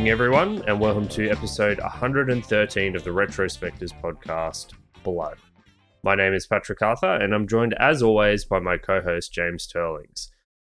evening, everyone, and welcome to episode 113 of the Retrospectors podcast, Blood. My name is Patrick Arthur, and I'm joined, as always, by my co host, James Turlings.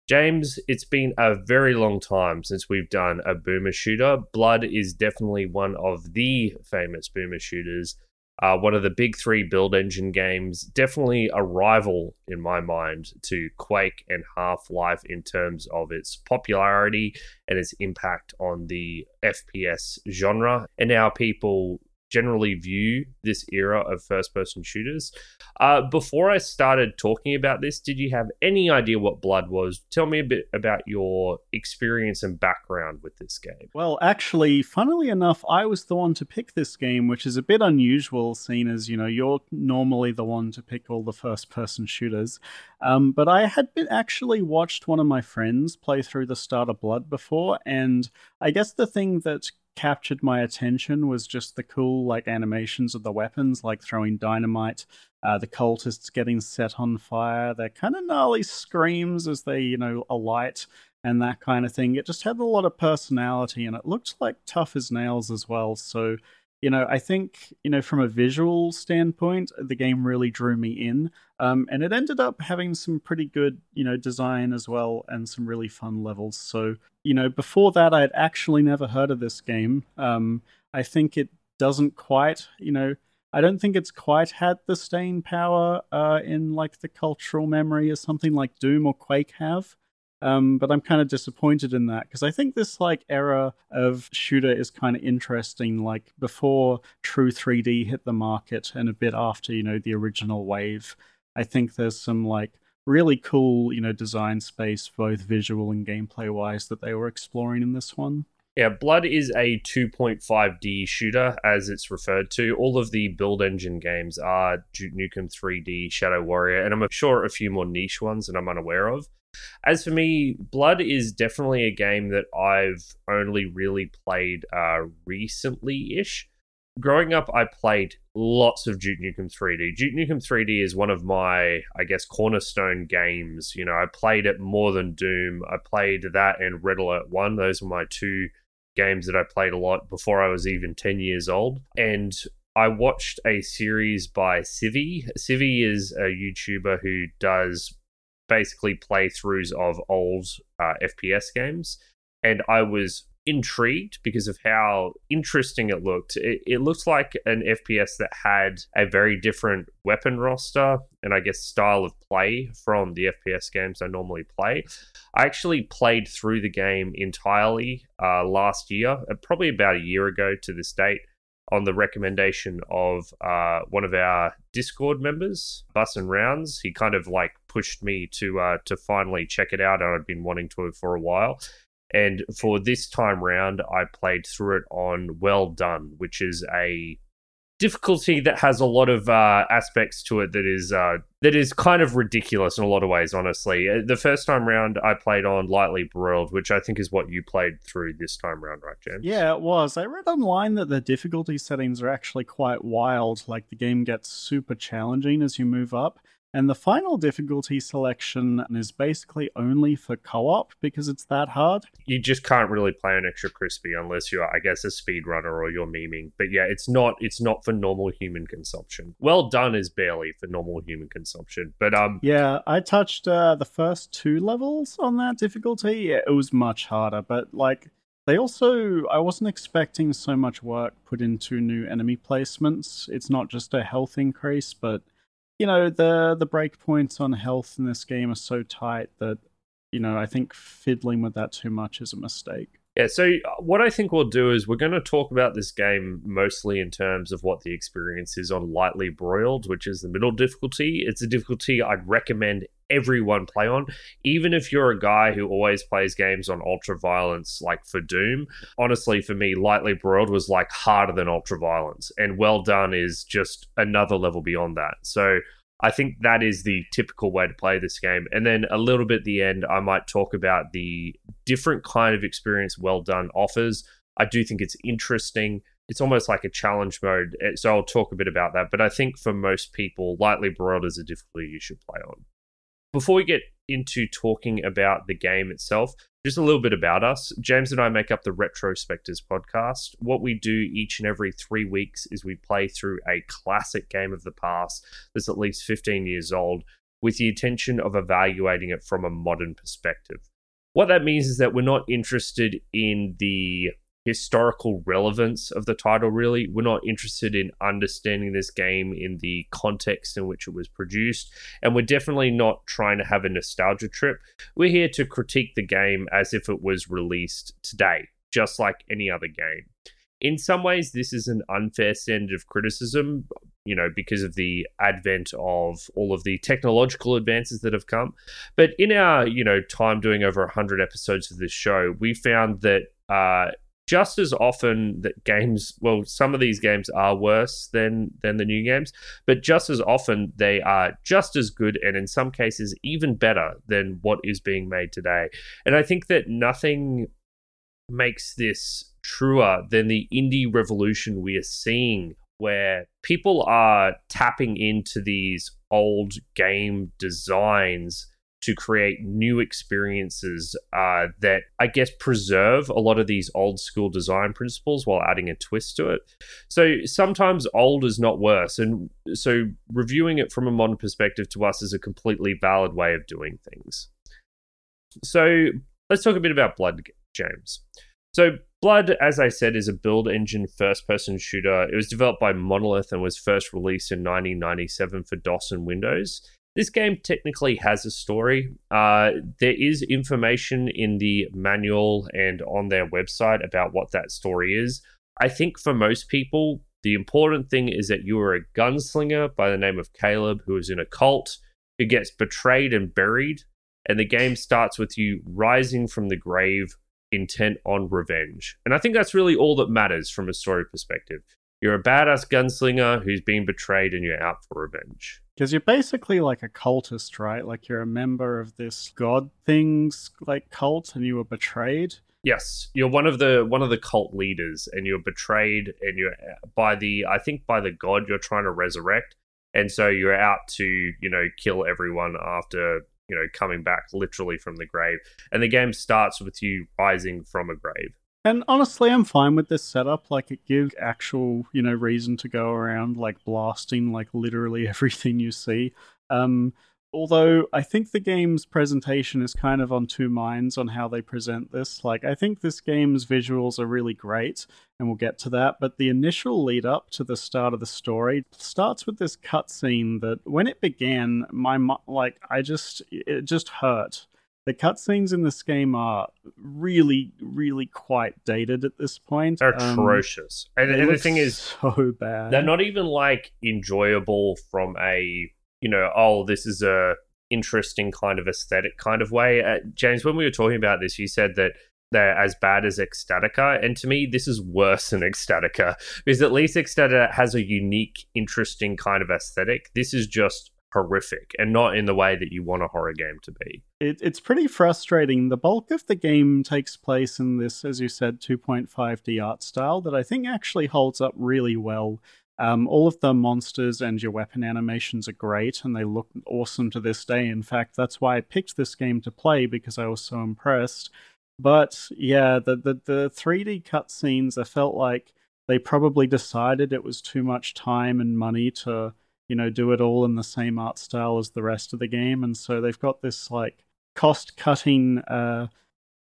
James, it's been a very long time since we've done a boomer shooter. Blood is definitely one of the famous boomer shooters uh, one of the big three build engine games, definitely a rival in my mind to Quake and Half Life in terms of its popularity and its impact on the FPS genre. And now people generally view this era of first person shooters. Uh, before I started talking about this, did you have any idea what Blood was? Tell me a bit about your experience and background with this game. Well, actually, funnily enough, I was the one to pick this game, which is a bit unusual, seeing as, you know, you're normally the one to pick all the first person shooters. Um, but I had been actually watched one of my friends play through the start of Blood before, and I guess the thing that captured my attention was just the cool like animations of the weapons, like throwing dynamite, uh, the cultists getting set on fire, their kind of gnarly screams as they you know alight and that kind of thing. It just had a lot of personality, and it looked like tough as nails as well. So you know, I think, you know, from a visual standpoint, the game really drew me in. Um, and it ended up having some pretty good, you know, design as well and some really fun levels. So, you know, before that, I had actually never heard of this game. Um, I think it doesn't quite, you know, I don't think it's quite had the staying power uh, in like the cultural memory as something like Doom or Quake have. Um, but I'm kind of disappointed in that because I think this like era of shooter is kind of interesting. Like before true 3D hit the market, and a bit after you know the original wave. I think there's some like really cool you know design space, both visual and gameplay wise, that they were exploring in this one. Yeah, Blood is a 2.5D shooter, as it's referred to. All of the build engine games are Duke Nukem 3D, Shadow Warrior, and I'm sure a few more niche ones that I'm unaware of. As for me, Blood is definitely a game that I've only really played uh, recently ish. Growing up, I played lots of Duke Nukem 3D. Duke Nukem 3D is one of my, I guess, cornerstone games. You know, I played it more than Doom. I played that and Red Alert 1. Those were my two games that I played a lot before I was even 10 years old. And I watched a series by Civvie. Civvie is a YouTuber who does basically playthroughs of old uh, FPS games, and I was intrigued because of how interesting it looked. It, it looked like an FPS that had a very different weapon roster and I guess style of play from the FPS games I normally play. I actually played through the game entirely uh, last year, uh, probably about a year ago to this date on the recommendation of uh, one of our Discord members, Bus and Rounds. He kind of like pushed me to uh, to finally check it out, and I'd been wanting to for a while. And for this time round, I played through it on Well Done, which is a difficulty that has a lot of uh, aspects to it that is uh, that is kind of ridiculous in a lot of ways. Honestly, uh, the first time round I played on lightly broiled, which I think is what you played through this time round, right, James? Yeah, it was. I read online that the difficulty settings are actually quite wild. Like the game gets super challenging as you move up. And the final difficulty selection is basically only for co op because it's that hard. You just can't really play an extra crispy unless you're, I guess, a speedrunner or you're memeing. But yeah, it's not it's not for normal human consumption. Well done is barely for normal human consumption. But um Yeah, I touched uh, the first two levels on that difficulty. Yeah, it was much harder, but like they also, I wasn't expecting so much work put into new enemy placements. It's not just a health increase, but you know the the breakpoints on health in this game are so tight that you know I think fiddling with that too much is a mistake. Yeah, so uh, what I think we'll do is we're going to talk about this game mostly in terms of what the experience is on Lightly Broiled, which is the middle difficulty. It's a difficulty I'd recommend everyone play on, even if you're a guy who always plays games on ultra violence, like for Doom. Honestly, for me, Lightly Broiled was like harder than ultra violence, and Well Done is just another level beyond that. So I think that is the typical way to play this game. And then a little bit at the end, I might talk about the different kind of experience Well Done offers. I do think it's interesting. It's almost like a challenge mode. Eh, so I'll talk a bit about that. But I think for most people, Lightly Broiled is a difficulty you should play on. Before we get into talking about the game itself, Just a little bit about us. James and I make up the Retrospectors podcast. What we do each and every three weeks is we play through a classic game of the past that's at least 15 years old with the intention of evaluating it from a modern perspective. What that means is that we're not interested in the historical relevance of the title, really. We're not interested in understanding this game in the context in which it was produced. And we're definitely not trying to have a nostalgia trip. We're here to critique the game as if it was released today, just like any other game. In some ways, this is an unfair standard of criticism, you know, because of the advent of all of the technological advances that have come. But in our, you know, time doing over 100 episodes of this show, we found that uh, just as often that games well some of these games are worse than than the new games but just as often they are just as good and in some cases even better than what is being made today. And i think that nothing makes this truer than the indie revolution we are seeing where people are tapping into these old game designs to create new experiences uh, that I guess preserve a lot of these old school design principles while adding a twist to it. So sometimes old is not worse. And so reviewing it from a modern perspective to us is a completely valid way of doing things. So let's talk a bit about Blood, James. So Blood, as I said, is a build engine first person shooter. It was developed by Monolith and was first released in 1997 for DOS and Windows. This game technically has a story. Uh, there is information in the manual and on their website about what that story is. I think for most people, the important thing is that you are a gunslinger by the name of Caleb who is in a cult, who gets betrayed and buried, and the game starts with you rising from the grave intent on revenge. And I think that's really all that matters from a story perspective. You're a badass gunslinger who's been betrayed and you're out for revenge. Because you're basically like a cultist, right? Like you're a member of this god things like cult, and you were betrayed. Yes, you're one of the one of the cult leaders, and you're betrayed, and you're by the I think by the god you're trying to resurrect, and so you're out to you know kill everyone after you know coming back literally from the grave, and the game starts with you rising from a grave. And honestly, I'm fine with this setup. Like, it gives actual, you know, reason to go around like blasting like literally everything you see. Um, although I think the game's presentation is kind of on two minds on how they present this. Like, I think this game's visuals are really great, and we'll get to that. But the initial lead up to the start of the story starts with this cutscene that, when it began, my like I just it just hurt the cutscenes in this game are really, really quite dated at this point. They're um, atrocious, and, and the thing is, so bad. They're not even like enjoyable from a you know, oh, this is a interesting kind of aesthetic kind of way. Uh, James, when we were talking about this, you said that they're as bad as Ecstatica. And to me, this is worse than Ecstatica because at least Ecstatica has a unique, interesting kind of aesthetic. This is just horrific and not in the way that you want a horror game to be. It, it's pretty frustrating. The bulk of the game takes place in this, as you said, 2.5D art style that I think actually holds up really well. Um, all of the monsters and your weapon animations are great and they look awesome to this day. In fact, that's why I picked this game to play because I was so impressed. But yeah, the, the, the 3D cutscenes, I felt like they probably decided it was too much time and money to you know, do it all in the same art style as the rest of the game. And so they've got this like cost cutting uh,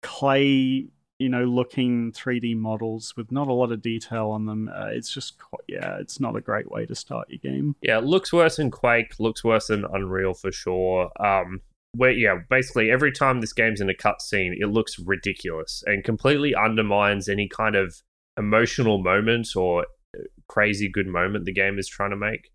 clay, you know, looking 3D models with not a lot of detail on them. Uh, it's just, quite, yeah, it's not a great way to start your game. Yeah, it looks worse than Quake, looks worse than Unreal for sure. Um, where yeah, basically every time this game's in a cutscene, it looks ridiculous and completely undermines any kind of emotional moment or uh, crazy good moment the game is trying to make.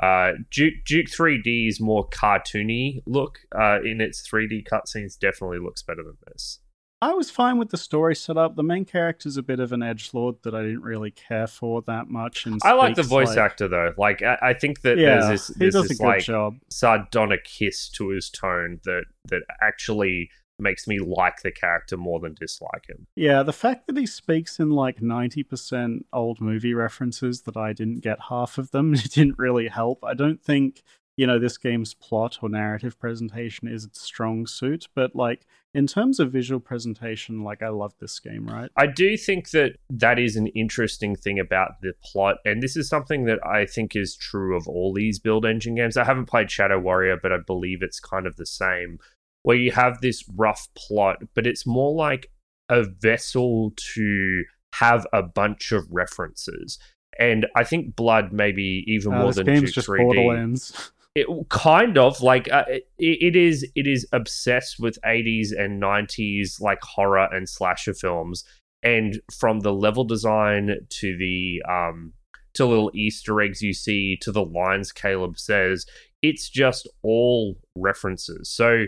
Uh, Duke, Duke 3D's more cartoony look uh, in its 3D cutscenes definitely looks better than this. I was fine with the story setup. The main character's a bit of an edge lord that I didn't really care for that much. And I like the voice like... actor though. Like I, I think that yeah, there's this, there's he does this, a good like job. sardonic hiss to his tone that that actually makes me like the character more than dislike him. Yeah, the fact that he speaks in like 90% old movie references that I didn't get half of them, it didn't really help. I don't think you know, this game's plot or narrative presentation is its strong suit, but like in terms of visual presentation, like I love this game, right? I do think that that is an interesting thing about the plot, and this is something that I think is true of all these build engine games. I haven't played Shadow Warrior, but I believe it's kind of the same, where you have this rough plot, but it's more like a vessel to have a bunch of references. And I think Blood maybe even Uh, more than game's Duke just 3D. Borderlands. It kind of like uh, it, it is. It is obsessed with eighties and nineties like horror and slasher films, and from the level design to the um to little Easter eggs you see to the lines Caleb says, it's just all references. So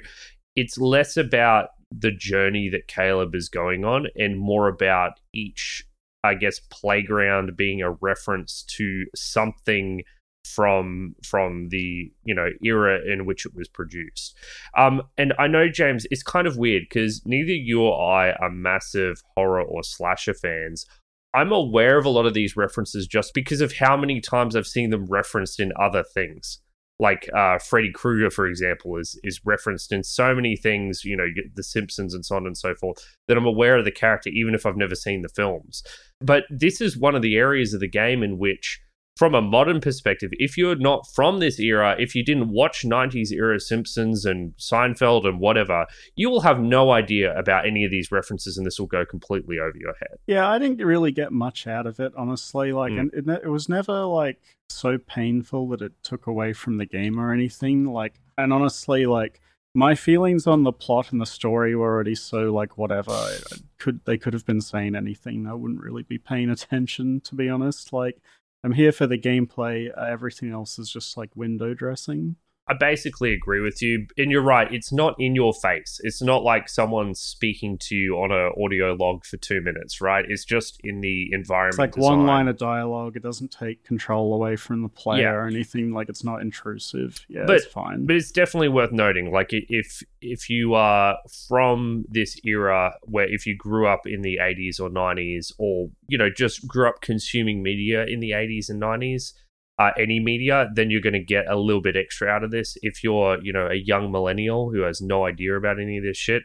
it's less about the journey that Caleb is going on and more about each, I guess, playground being a reference to something from from the you know era in which it was produced. Um and i know james it's kind of weird because neither you or i are massive horror or slasher fans. I'm aware of a lot of these references just because of how many times i've seen them referenced in other things like uh, Freddy Krueger, for example, is is referenced in so many things, you know, The Simpsons and so on and so forth, that I'm aware of the character, even if I've never seen the films. But this is one of the areas of the game in which, from a modern perspective, if you're not from this era, if you didn't watch 90s era Simpsons and Seinfeld and whatever, you will have no idea about any of these references, and this will go completely over your head. Yeah, I didn't really get much out of it, honestly. Like, Mm. and it, it was never like so painful that it took away from the game or anything. Like, and honestly, like my feelings on the plot and the story were already so like whatever. I, I could they could have been saying anything. I wouldn't really be paying attention, to be honest. Like, I'm here for the gameplay. Uh, everything else is just like window dressing. I basically agree with you, and you're right. It's not in your face. It's not like someone speaking to you on a audio log for two minutes, right? It's just in the environment. It's like design. one line of dialogue. It doesn't take control away from the player Yeah. or anything. Like, it's not intrusive. Yeah, But- it's fine. but it's definitely worth noting. Like if if you are from this era, where if you grew up in the 80s or 90s, or you know just grew up consuming media in the 80s and 90s, uh, any media, then you're going to get a little bit extra out of this. If you're you know a young millennial who has no idea about any of this shit.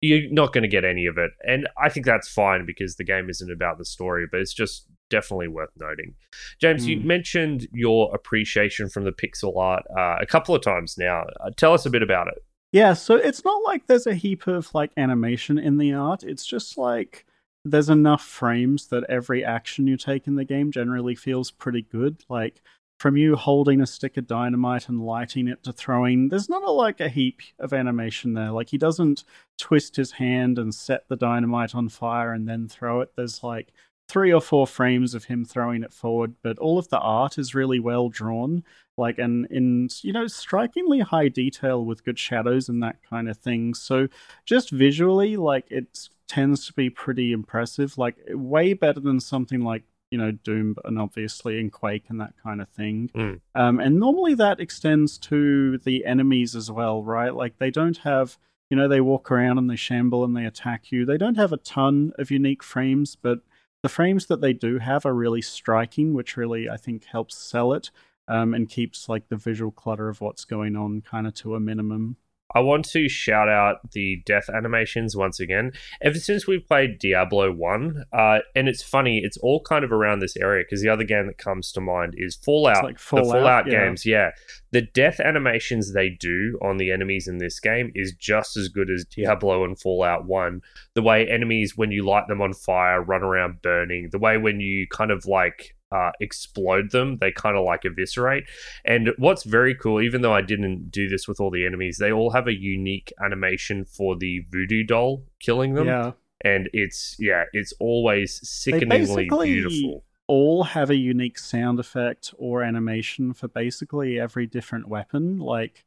You're not going to get any of it. And I think that's fine because the game isn't about the story, but it's just definitely worth noting. James, you Mm. mentioned your appreciation from the pixel art uh, a couple of times now. Uh, tell us a bit about it. Yeah, so it's not like there's a heap of like animation in the art. It's just like there's enough frames that every action you take in the game generally feels pretty good. Like from you holding a stick of dynamite and lighting it to throwing, there's not a, like a heap of animation there. Like he doesn't twist his hand and set the dynamite on fire and then throw it. There's like three or four frames of him throwing it forward, but all of the art is really well drawn like and in you know strikingly high detail with good shadows and that kind of thing so just visually like it tends to be pretty impressive like way better than something like you know doom and obviously in quake and that kind of thing Mm. um, and normally that extends to the enemies as well right like they don't have you know they walk around and they shamble and they attack you they don't have a ton of unique frames but the frames that they do have are really striking which really i think helps sell it um, and keeps like the visual clutter of what's going on kind of to a minimum. I want to shout out the death animations once again. Ever since we played Diablo 1, uh, and it's funny, it's all kind of around this area because the other game that comes to mind is Fallout. like the Fallout, Fallout yeah. games, yeah. The death animations they do on the enemies in this game is just as good as Diablo and Fallout 1. The way enemies, when you light them on fire, run around burning, the way when you kind of like uh, explode them, they kind of like eviscerate. And what's very cool, even though I didn't do this with all the enemies, they all have a unique animation for the voodoo doll killing them. Yeah, And it's, yeah, it's always sickeningly beautiful. all have a unique sound effect or animation for basically every different weapon. Like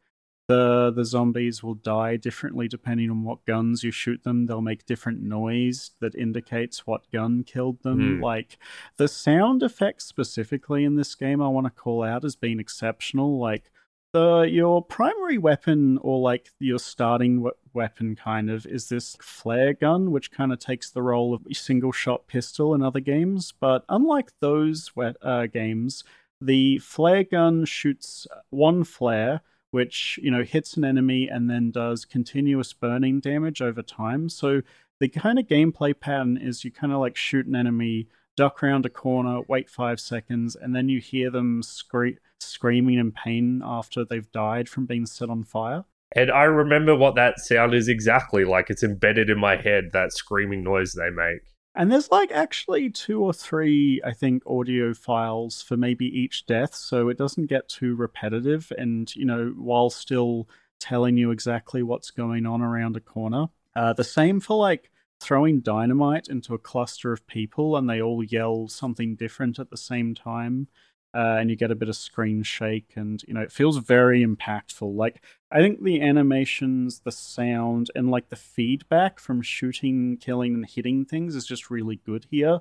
the the zombies will die differently depending on what guns you shoot them. They'll make different noise that indicates what gun killed them. Hmm. Like the sound effects specifically in this game, I want to call out as being exceptional. Like the your primary weapon or like your starting we- weapon kind of is this flare gun which kind of takes the role of a single shot pistol in other games but unlike those we- uh, games the flare gun shoots one flare, which you know hits an enemy and then does continuous burning damage over time. So the kind of gameplay pattern is you kind of like shoot an enemy, duck around a corner, wait five seconds, and then you hear them scre- screaming in pain after they've died from being set on fire. And I remember what that sound is exactly like. It's embedded in my head, that screaming noise they make. And there's like actually two or three, I think, audio files for maybe each death, so it doesn't get too repetitive and, you know, while still telling you exactly what's going on around a corner. Uh, the same for like throwing dynamite into a cluster of people and they all yell something different at the same time uh, and you get a bit of screen shake and you know it feels very impactful. Like i think the animations the sound and like the feedback from shooting killing and hitting things is just really good here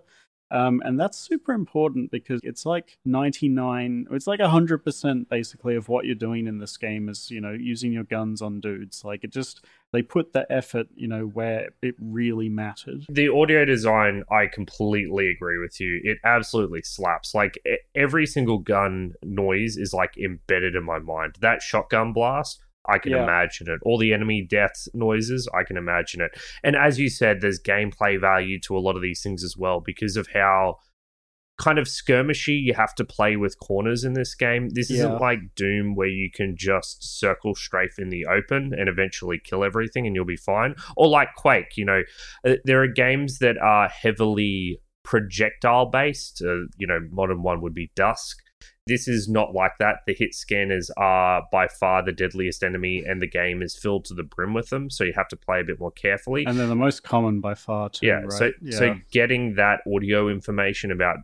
um, and that's super important because it's like 99, it's like 100% basically of what you're doing in this game is, you know, using your guns on dudes. Like it just, they put the effort, you know, where it really mattered. The audio design, I completely agree with you. It absolutely slaps. Like every single gun noise is like embedded in my mind. That shotgun blast, I can yeah. imagine it. All the enemy death noises, I can imagine it. And as you said, there's gameplay value to a lot of these things as well because of how kind of skirmishy you have to play with corners in this game. This yeah. isn't like Doom where you can just circle strafe in the open and eventually kill everything and you'll be fine. Or like Quake, you know, uh, there are games that are heavily projectile based. Uh, you know, modern one would be Dusk this is not like that. The hit scanners are by far the deadliest enemy, and the game is filled to the brim with them. So you have to play a bit more carefully. And they're the most common by far, too. Yeah. Right? So yeah. so getting that audio information about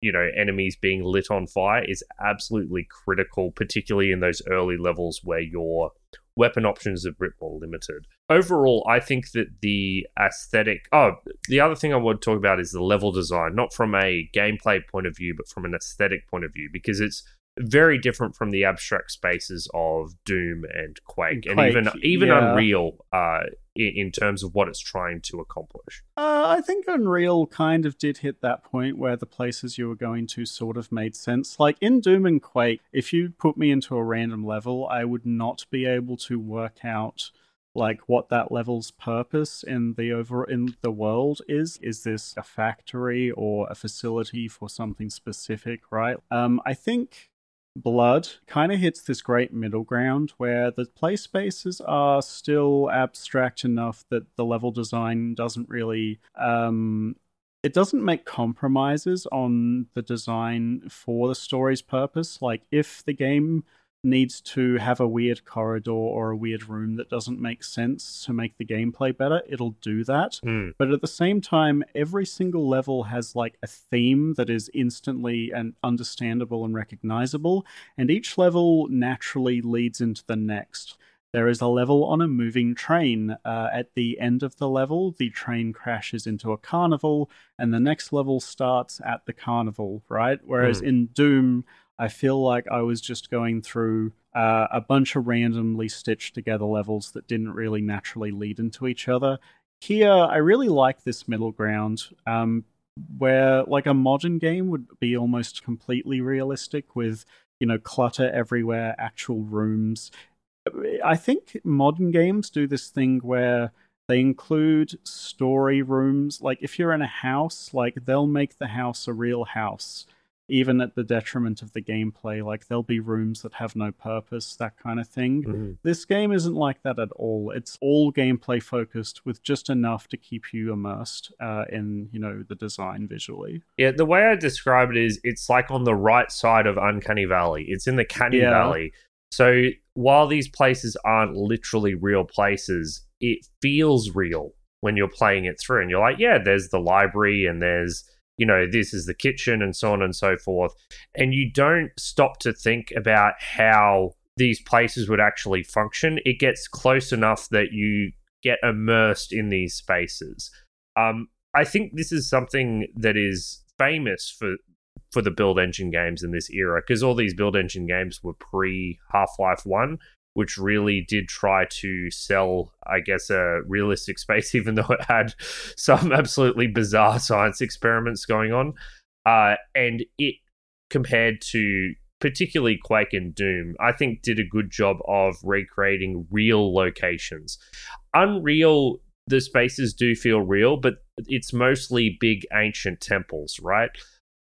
you know enemies being lit on fire is absolutely critical, particularly in those early levels where you're weapon options a bit limited. Overall, I think that the aesthetic. Oh, the other thing I want to talk about is the level design, not from a gameplay point of view, but from an aesthetic point of view, because it's very different from the abstract spaces of Doom and Quake, Quake and even even yeah. Unreal uh, in, in, terms of what it's trying to accomplish. Uh, I think Unreal kind of did hit that point where the places you were going to sort of made sense. Like in Doom and Quake, if you put me into a random level, I would not be able to work out like what that level's purpose in the over in the world is is this a factory or a facility for something specific right um i think Blood kind of hits this great middle ground where the play spaces are still abstract enough that the level design doesn't really um, it doesn't make compromises on the design for the story's purpose. Like if the game needs to have a weird corridor or a weird room that doesn't make sense to make the gameplay better, it'll do that. Mm. But at the same time, every single level has like a theme that is instantly and understandable and recognizable, and each level naturally leads into the next. There is a level on a moving train. Uh, at the end of the level, the train crashes into a carnival, and the next level starts at the carnival, right? Whereas mm. in Doom, I feel like I was just going through uh, a bunch of randomly stitched together levels that didn't really naturally lead into each other. Here, I really like this middle ground, um, where like a modern game would be almost completely realistic with you know clutter everywhere, actual rooms. I think modern games do this thing where they include story rooms. Like if you're in a house, like they'll make the house a real house even at the detriment of the gameplay. Like there'll be rooms that have no purpose, that kind of thing. Mm-hmm. This game isn't like that at all. It's all gameplay focused with just enough to keep you immersed uh, in, you know, the design visually. Yeah, the way I describe it is it's like on the right side of Uncanny Valley. It's in the Canny yeah. Valley. So while these places aren't literally real places, it feels real when you're playing it through and you're like, yeah, there's the library and there's you know, this is the kitchen and so on and so forth. And you don't stop to think about how these places would actually function. It gets close enough that you get immersed in these spaces. Um, I think this is something that is famous for for the build engine games in this era because all these build engine games were pre Half Life One, which really did try to sell, I guess, a realistic space, even though it had some absolutely bizarre science experiments going on. Uh, and it compared to particularly Quake and Doom, I think did a good job of recreating real locations. Unreal, the spaces do feel real, but it's mostly big ancient temples, right?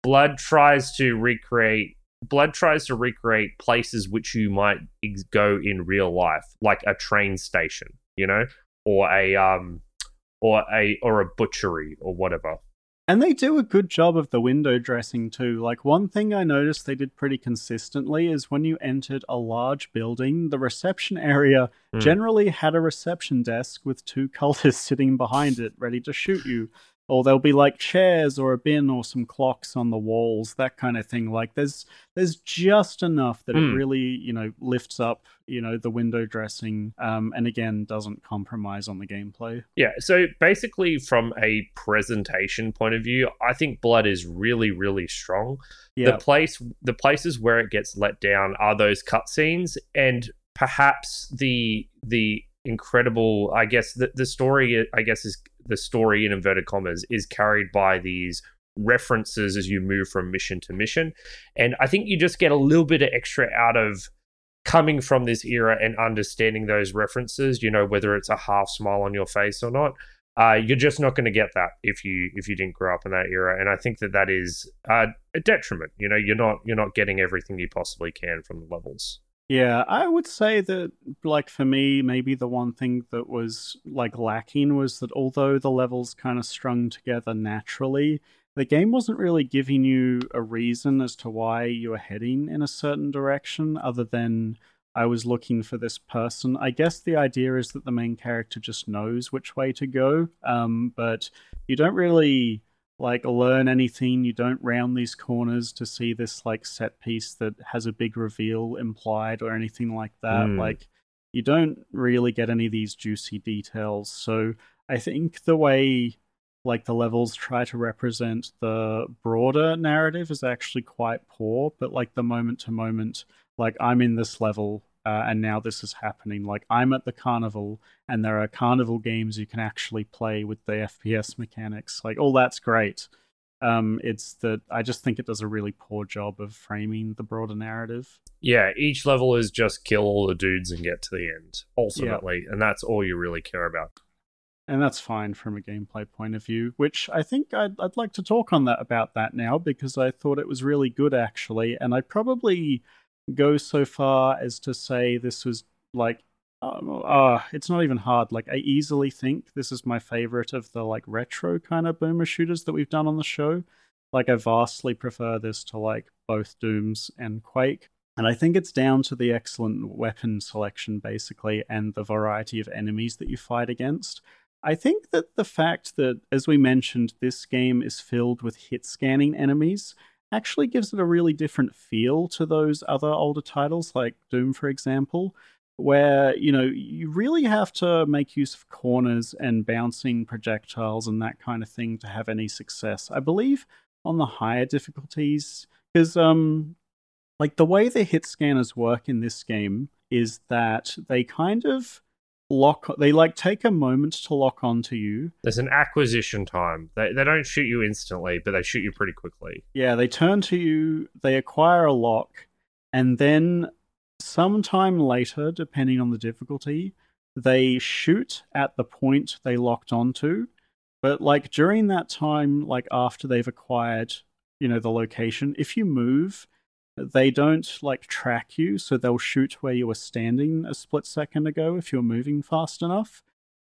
Blood tries to recreate Blood tries to recreate places which you might ex- go in real life, like a train station, you know, or a um, or a or a butchery or whatever. And they do a good job of the window dressing too. Like one thing I noticed they did pretty consistently is when you entered a large building, the reception area mm. generally had a reception desk with two cultists sitting behind it ready to shoot you or there'll be like chairs or a bin or some clocks on the walls that kind of thing like there's there's just enough that mm. it hmm. really you know lifts up you know the window dressing um, and again doesn't compromise on the gameplay yeah so basically from a presentation point of view i think blood is really really strong yeah. the place the places where it gets let down are those cutscenes and perhaps the the incredible i guess the, the story i guess is the story in inverted commas is carried by these references as you move from mission to mission. And I think you just get a little bit of extra out of coming from this era and understanding those references, you know, whether it's a half smile on your face or not. Uh, you're just not going to get that if you if you didn't grow up in that era, and I think that that is uh, a detriment. You know, you're not you're not getting everything you possibly can from the levels. Yeah, I would say that, like, for me, maybe the one thing that was, like, lacking was that although the levels kind of strung together naturally, the game wasn't really giving you a reason as to why you were heading in a certain direction other than I was looking for this person. I guess the idea is that the main character just knows which way to go, um, but you don't really like learn anything. You don't round these corners to see this like set piece that has a big reveal implied or anything like that. Mm. Like you don't really get any of these juicy details. So I think the way like the levels try to represent the broader narrative is actually quite poor, but like the moment to moment, like I'm in this level uh, and now this is happening. Like I'm at the carnival, and there are carnival games you can actually play with the FPS mechanics. Like all that's great. Um, it's that I just think it does a really poor job of framing the broader narrative. Yeah, each level is just kill all the dudes and get to the end ultimately, and that's all you really care about. And that's fine from a gameplay point of view, which I think I'd, I'd like to talk on that about that now because I thought it was really good actually, and I probably go so far as to say this was like um, uh, it's not even hard. Like I easily think this is my favorite of the like retro kind of boomer shooters that we've done on the show. Like I vastly prefer this to like both Dooms and Quake. And I think it's down to the excellent weapon selection, basically, and the variety of enemies that you fight against. I think that the fact that, as we mentioned, this game is filled with hit scanning enemies actually gives it a really different feel to those other older titles, like Doom, for example, where you know you really have to make use of corners and bouncing projectiles and that kind of thing to have any success. I believe on the higher difficulties, because um, like the way the hit scanners work in this game is that they kind of lock they like take a moment to lock onto you. There's an acquisition time. They, they don't shoot you instantly but they shoot you pretty quickly. Yeah they turn to you they acquire a lock and then sometime later depending on the difficulty they shoot at the point they locked onto but like during that time like after they've acquired you know the location if you move they don't like track you, so they'll shoot where you were standing a split second ago if you're moving fast enough.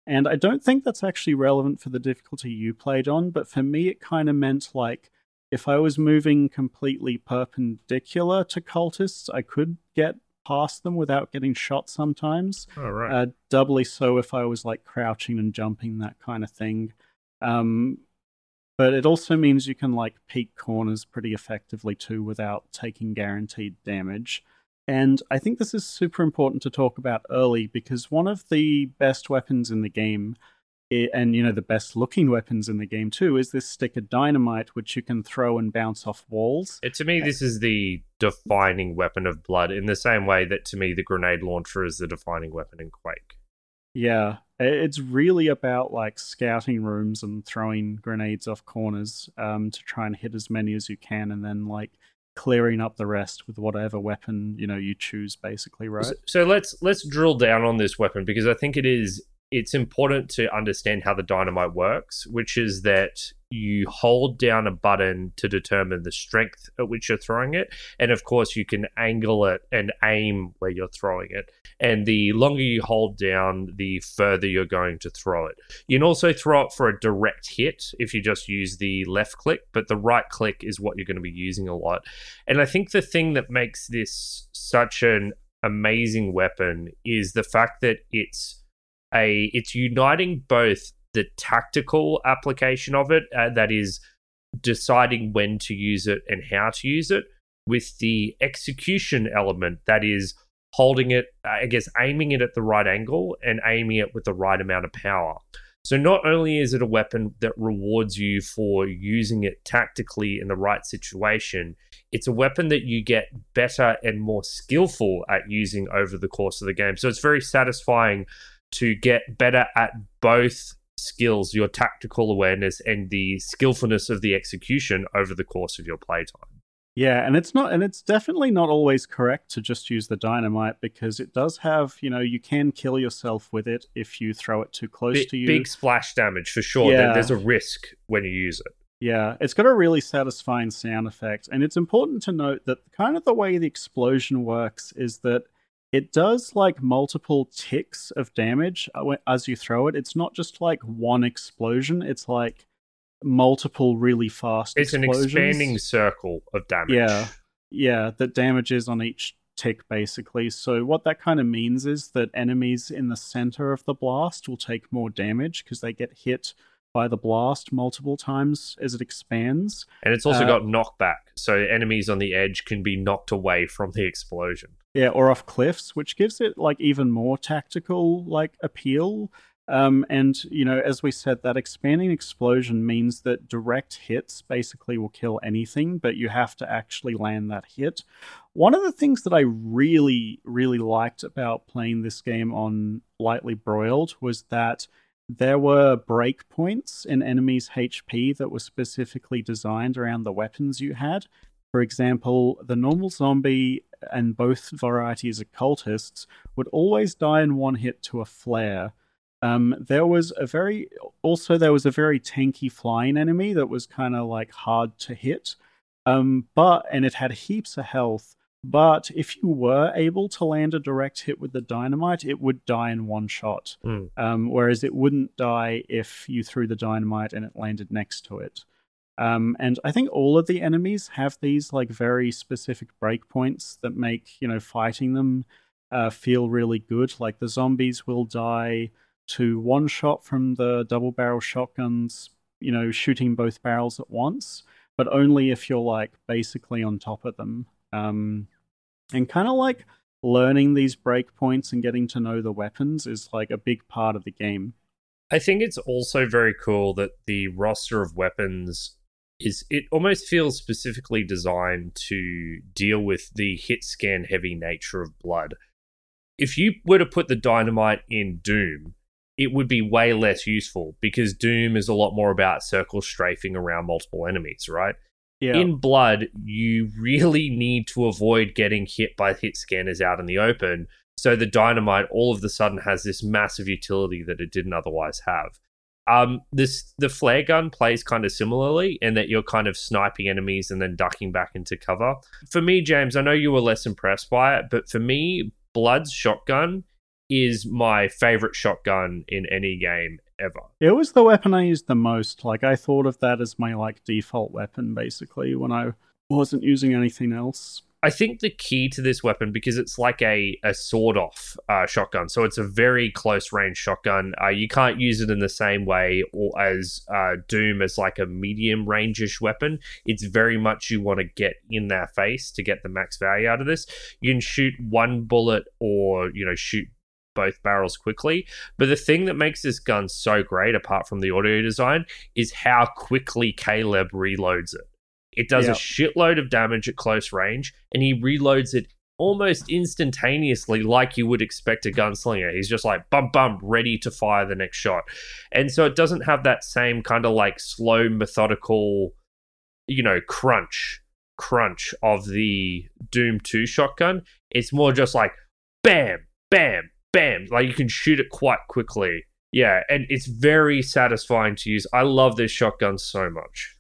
And I don't think that's actually relevant for the difficulty you played on, but for me, it kind of meant like if I was moving completely perpendicular to cultists, I could get past them without getting shot sometimes. Oh, right. Uh, doubly so if I was like crouching and jumping, that kind of thing. Um, but it also means you can like peek corners pretty effectively too without taking guaranteed damage. And I think this is super important to talk about early because one of the best weapons in the game, and you know the best looking weapons in the game too, is this stick of dynamite which you can throw and bounce off walls. To me, this is the defining weapon of blood in the same way that to me the grenade launcher is the defining weapon in Quake. Yeah, it's really about like scouting rooms and throwing grenades off corners um, to try and hit as many as you can, and then like clearing up the rest with whatever weapon you know you choose basically right? so, so let's let's drill down on this weapon because i think it is it's important to understand how the dynamite works, which is that you hold down a button to determine the strength at which you're throwing it. And of course, you can angle it and aim where you're throwing it. And the longer you hold down, the further you're going to throw it. You can also throw it for a direct hit if you just use the left click, but the right click is what you're going to be using a lot. And I think the thing that makes this such an amazing weapon is the fact that it's a it's uniting both the tactical application of it uh, that is deciding when to use it and how to use it with the execution element that is holding it i guess aiming it at the right angle and aiming it with the right amount of power. So not only is it a weapon that rewards you for using it tactically in the right situation it's a weapon that you get better and more skillful at using over the course of the game. So it's very satisfying to get better at both skills, your tactical awareness and the skillfulness of the execution over the course of your playtime. Yeah, and it's not and it's definitely not always correct to just use the dynamite because it does have, you know, you can kill yourself with it if you throw it too close B- to you. Big splash damage for sure. Yeah. There's a risk when you use it. Yeah, it's got a really satisfying sound effect. And it's important to note that kind of the way the explosion works is that it does like multiple ticks of damage uh, as you throw it. It's not just like one explosion. It's like multiple really fast. It's explosions. an expanding circle of damage. Yeah, yeah, that damages on each tick basically. So what that kind of means is that enemies in the center of the blast will take more damage because they get hit by the blast multiple times as it expands. And it's also uh, got knockback, so enemies on the edge can be knocked away from the explosion. Yeah, or off cliffs, which gives it like even more tactical like appeal. Um, and you know, as we said, that expanding explosion means that direct hits basically will kill anything, but you have to actually land that hit. One of the things that I really, really liked about playing this game on Lightly Broiled was that there were breakpoints in enemies' HP that were specifically designed around the weapons you had. For example, the normal zombie and both varieties of cultists would always die in one hit to a flare. Um, there was a very also there was a very tanky flying enemy that was kind of like hard to hit, um, but and it had heaps of health. But if you were able to land a direct hit with the dynamite, it would die in one shot. Mm. Um, whereas it wouldn't die if you threw the dynamite and it landed next to it. Um, and I think all of the enemies have these like very specific breakpoints that make you know fighting them uh, feel really good. Like the zombies will die to one shot from the double barrel shotguns, you know, shooting both barrels at once, but only if you're like basically on top of them. Um, and kind of like learning these breakpoints and getting to know the weapons is like a big part of the game. I think it's also very cool that the roster of weapons is it almost feels specifically designed to deal with the hit scan heavy nature of blood. If you were to put the dynamite in Doom, it would be way less useful because Doom is a lot more about circle strafing around multiple enemies, right? Yeah. In Blood, you really need to avoid getting hit by hit scanners out in the open. So the dynamite all of a sudden has this massive utility that it didn't otherwise have. Um, this the flare gun plays kind of similarly in that you're kind of sniping enemies and then ducking back into cover. For me, James, I know you were less impressed by it, but for me, Blood's shotgun is my favorite shotgun in any game ever. It was the weapon I used the most. Like I thought of that as my like default weapon basically when I wasn't using anything else. I think the key to this weapon, because it's like a, a sword off uh, shotgun, so it's a very close range shotgun. Uh, you can't use it in the same way or as uh, Doom as like a medium range-ish weapon. It's very much you want to get in their face to get the max value out of this. You can shoot one bullet or you know shoot both barrels quickly. But the thing that makes this gun so great, apart from the audio design, is how quickly Caleb reloads it. It does yep. a shitload of damage at close range, and he reloads it almost instantaneously, like you would expect a gunslinger. He's just like bump bump, ready to fire the next shot. And so it doesn't have that same kind of like slow, methodical, you know, crunch crunch of the Doom 2 shotgun. It's more just like bam, bam, bam. Like you can shoot it quite quickly. Yeah, and it's very satisfying to use. I love this shotgun so much.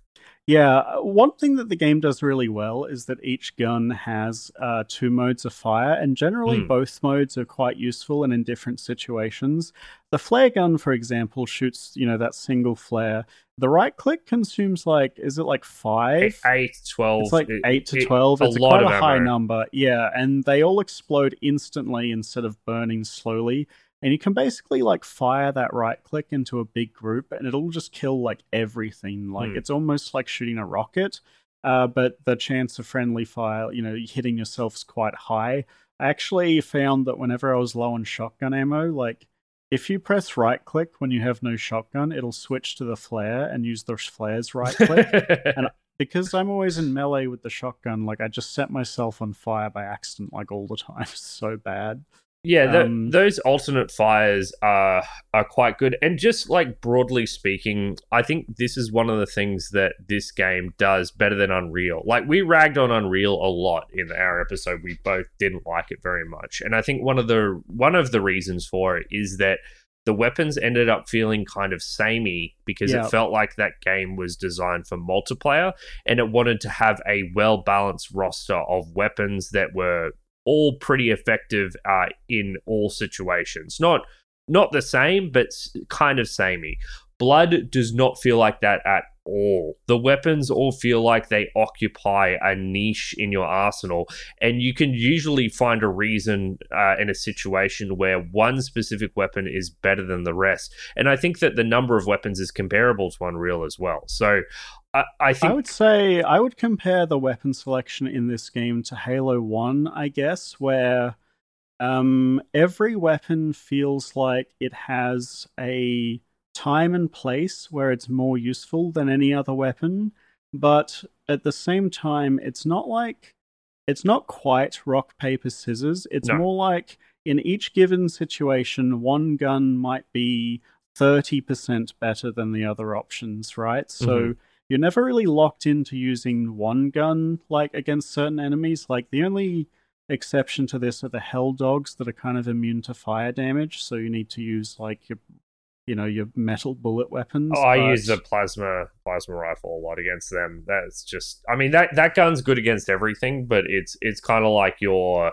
Yeah, one thing that the game does really well is that each gun has uh, two modes of fire, and generally Mm. both modes are quite useful and in different situations. The flare gun, for example, shoots you know that single flare. The right click consumes like is it like five? 8, 12. It's like it- eight to it- twelve. a It's lot quite a high ammo. number, yeah. And they all explode instantly instead of burning slowly. And you can basically like fire that right click into a big group, and it'll just kill like everything. Like Hmm. it's almost like shooting a rocket, uh, but the chance of friendly fire, you know, hitting yourself is quite high. I actually found that whenever I was low on shotgun ammo, like if you press right click when you have no shotgun, it'll switch to the flare and use the flare's right click and because I'm always in melee with the shotgun, like I just set myself on fire by accident, like all the time. So bad. Yeah, tho- Um, those alternate fires are are quite good, and just like broadly speaking, I think this is one of the things that this game does better than Unreal. Like we ragged on Unreal a lot in our episode, we both didn't like it very much, and I think one of the one of the reasons for it is that the weapons ended up feeling kind of samey because Yeah. it felt like that game was designed for multiplayer and it wanted to have a well balanced roster of weapons that were all pretty effective uh, in all situations. Not not the same, but kind of samey. Blood does not feel like that at all. The weapons all feel like they occupy a niche in your arsenal, and you can usually find a reason uh, in a situation where one specific weapon is better than the rest. And I think that the number of weapons is comparable to Unreal as well. So I, I think I would say I would compare the weapon selection in this game to Halo 1, I guess, where um, every weapon feels like it has a time and place where it's more useful than any other weapon, but at the same time, it's not like it's not quite rock paper scissors. It's No. more like in each given situation, one gun might be 30% better than the other options, right? So Mhm. you're never really locked into using one gun like against certain enemies. Like the only exception to this are the hell dogs that are kind of immune to fire damage, so you need to use like your you know, your metal bullet weapons. Oh, I but- use the plasma plasma rifle a lot against them. That's just I mean that that gun's good against everything, but it's it's kind of like your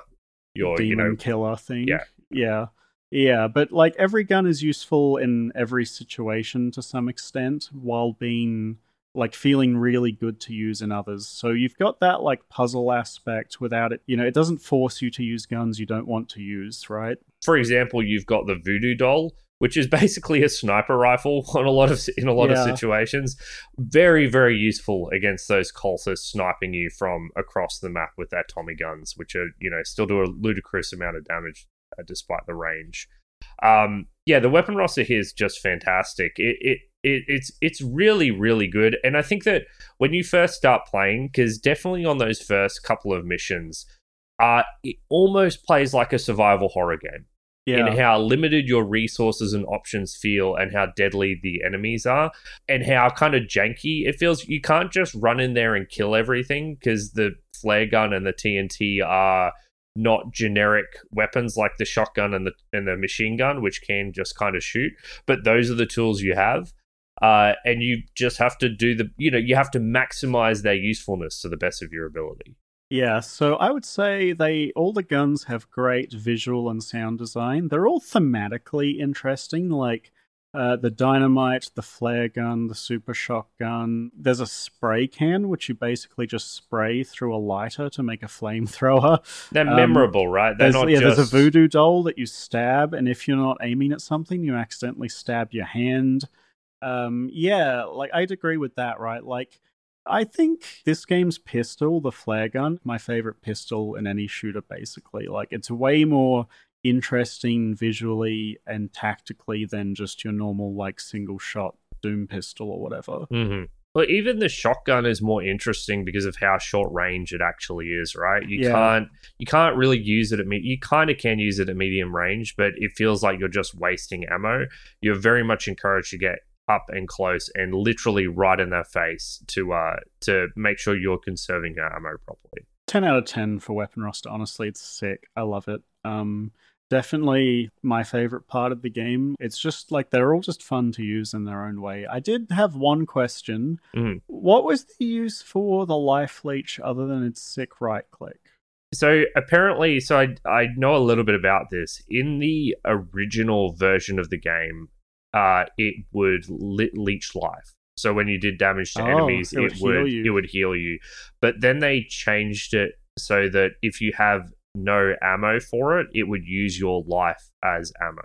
your demon you know killer thing. Yeah. Yeah. Yeah, but like every gun is useful in every situation to some extent while being like feeling really good to use in others. So you've got that like puzzle aspect without it, you know, it doesn't force you to use guns you don't want to use, right? for example, you've got the voodoo doll, which is basically a sniper rifle on a lot of in a lot Yeah. of situations. Very very useful against those cultists sniping you from across the map with their Tommy guns, which are you know still do a ludicrous amount of damage uh, despite the range. Um, yeah, the weapon roster here is just fantastic. It, it it it's it's really really good, and I think that when you first start playing, because definitely on those first couple of missions, uh, it almost plays like a survival horror game Yeah. in how limited your resources and options feel and how deadly the enemies are and how kind of janky it feels you can't just run in there and kill everything because the flare gun and the TNT are not generic weapons like the shotgun and the and the machine gun which can just kind of shoot but those are the tools you have uh, and you just have to do the you know you have to maximize their usefulness to the best of your ability Yeah, so I would say they all the guns have great visual and sound design. They're all thematically interesting, like uh, the dynamite, the flare gun, the super shotgun. There's a spray can which you basically just spray through a lighter to make a flamethrower. they're Um, memorable right they're There's, not yeah, just there's a voodoo doll that you stab, and if you're not aiming at something, you accidentally stab your hand. Um, yeah, like I'd agree with that, right? Like, I think this game's pistol, the flare gun, my favorite pistol in any shooter, basically. Like, it's way more interesting visually and tactically than just your normal, like, single shot Doom pistol or whatever. hmm Well, even the shotgun is more interesting because of how short range it actually is, right? You Yeah. can't you can't really use it at me. You kind of can use it at medium range, but it feels like you're just wasting ammo. You're very much encouraged to get up and close and literally right in their face to uh to make sure you're conserving your ammo properly. 10 out of 10 for weapon roster. Honestly it's sick. I love it. Um definitely my favorite part of the game. It's just like they're all just fun to use in their own way. I did have one question. Mhm. what was the use for the life leech other than its sick right click? So apparently, so I I know a little bit about this. In the original version of the game, uh, it would lit leech life. So when you did damage to Oh, enemies, it would it heal would you. it would heal you. But then they changed it so that if you have no ammo for it, it would use your life as ammo.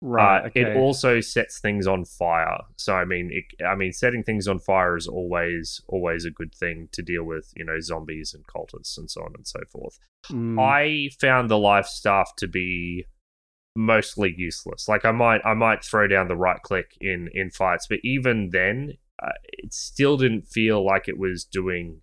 right Uh, okay. It also sets things on fire. So I mean, it, I mean, setting things on fire is always always a good thing to deal with. You know, zombies and cultists and so on and so forth. Mm, I found the life staff to be mostly useless. Like I might I might throw down the right click in in fights, but even then, uh, it still didn't feel like it was doing.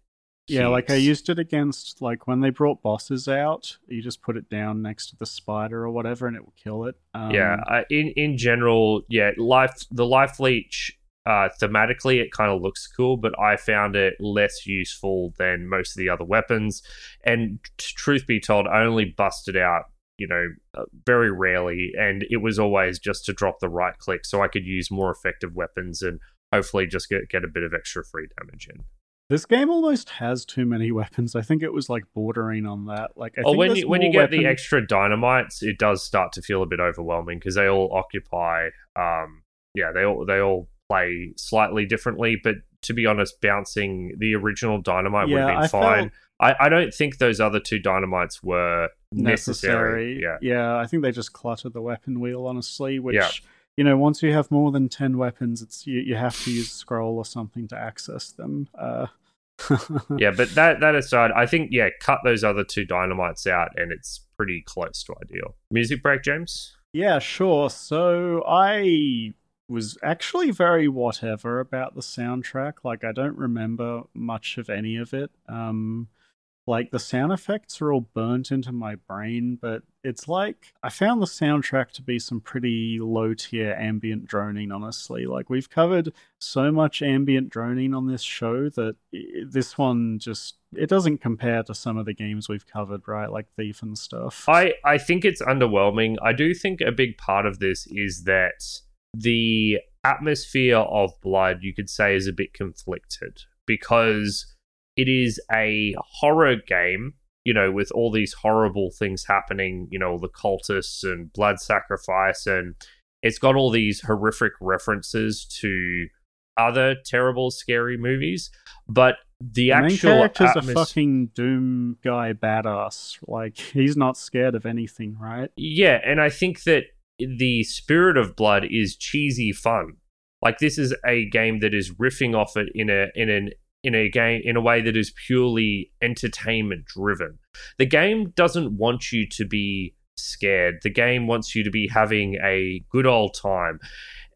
yeah like i used it against like when they brought bosses out you just put it down next to the spider or whatever and it will kill it um, yeah, uh, in in general, yeah, life the life leech. Uh, thematically, it kind of looks cool, but I found it less useful than most of the other weapons. And t- truth be told, I only busted out, you know, uh, very rarely, and it was always just to drop the right click so I could use more effective weapons and hopefully just get get a bit of extra free damage in. This game almost has too many weapons. I think it was like bordering on that. Like, I think when you when you get the extra dynamites, it does start to feel a bit overwhelming because they all occupy. Um, yeah, they all they all play slightly differently. But to be honest, bouncing the original dynamite would Yeah, have been I fine. felt- I, I don't think those other two dynamites were necessary. necessary. Yeah. I think they just cluttered the weapon wheel, honestly. Which Yeah. you know, once you have more than ten weapons, it's you, you have to use scroll or something to access them. Uh, yeah, but that that aside, I think yeah, cut those other two dynamites out, and it's pretty close to ideal. Music break, James. Yeah, sure. So I was actually very whatever about the soundtrack. Like I don't remember much of any of it. Um like the sound effects are all burnt into my brain, but it's like I found the soundtrack to be some pretty low tier ambient droning, honestly. Like we've covered so much ambient droning on this show that this one just it doesn't compare to some of the games we've covered, right? Like Thief and stuff. I, I think it's underwhelming. I do think a big part of this is that the atmosphere of blood, you could say, is a bit conflicted because it is a horror game, you know, with all these horrible things happening, you know, the cultists and blood sacrifice, and it's got all these horrific references to other terrible, scary movies. But the, The main actual character's a fucking Doom guy badass. Like he's not scared of anything, right? Yeah, and I think that the spirit of blood is cheesy fun. Like this is a game that is riffing off it in a in an in a game in a way that is purely entertainment driven. The game doesn't want you to be scared. The game wants you to be having a good old time.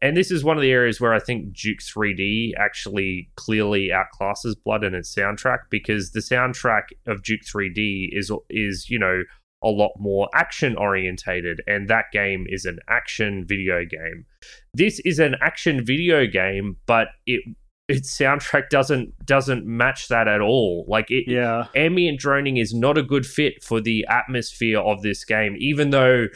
And this is one of the areas where I think Duke 3D actually clearly outclasses Blood in its soundtrack because the soundtrack of Duke 3D is is, you know, a lot more action orientated and that game is an action video game. This is an action video game but it its soundtrack doesn't doesn't match that at all. Like it Yeah. ambient droning is not a good fit for the atmosphere of this game, even though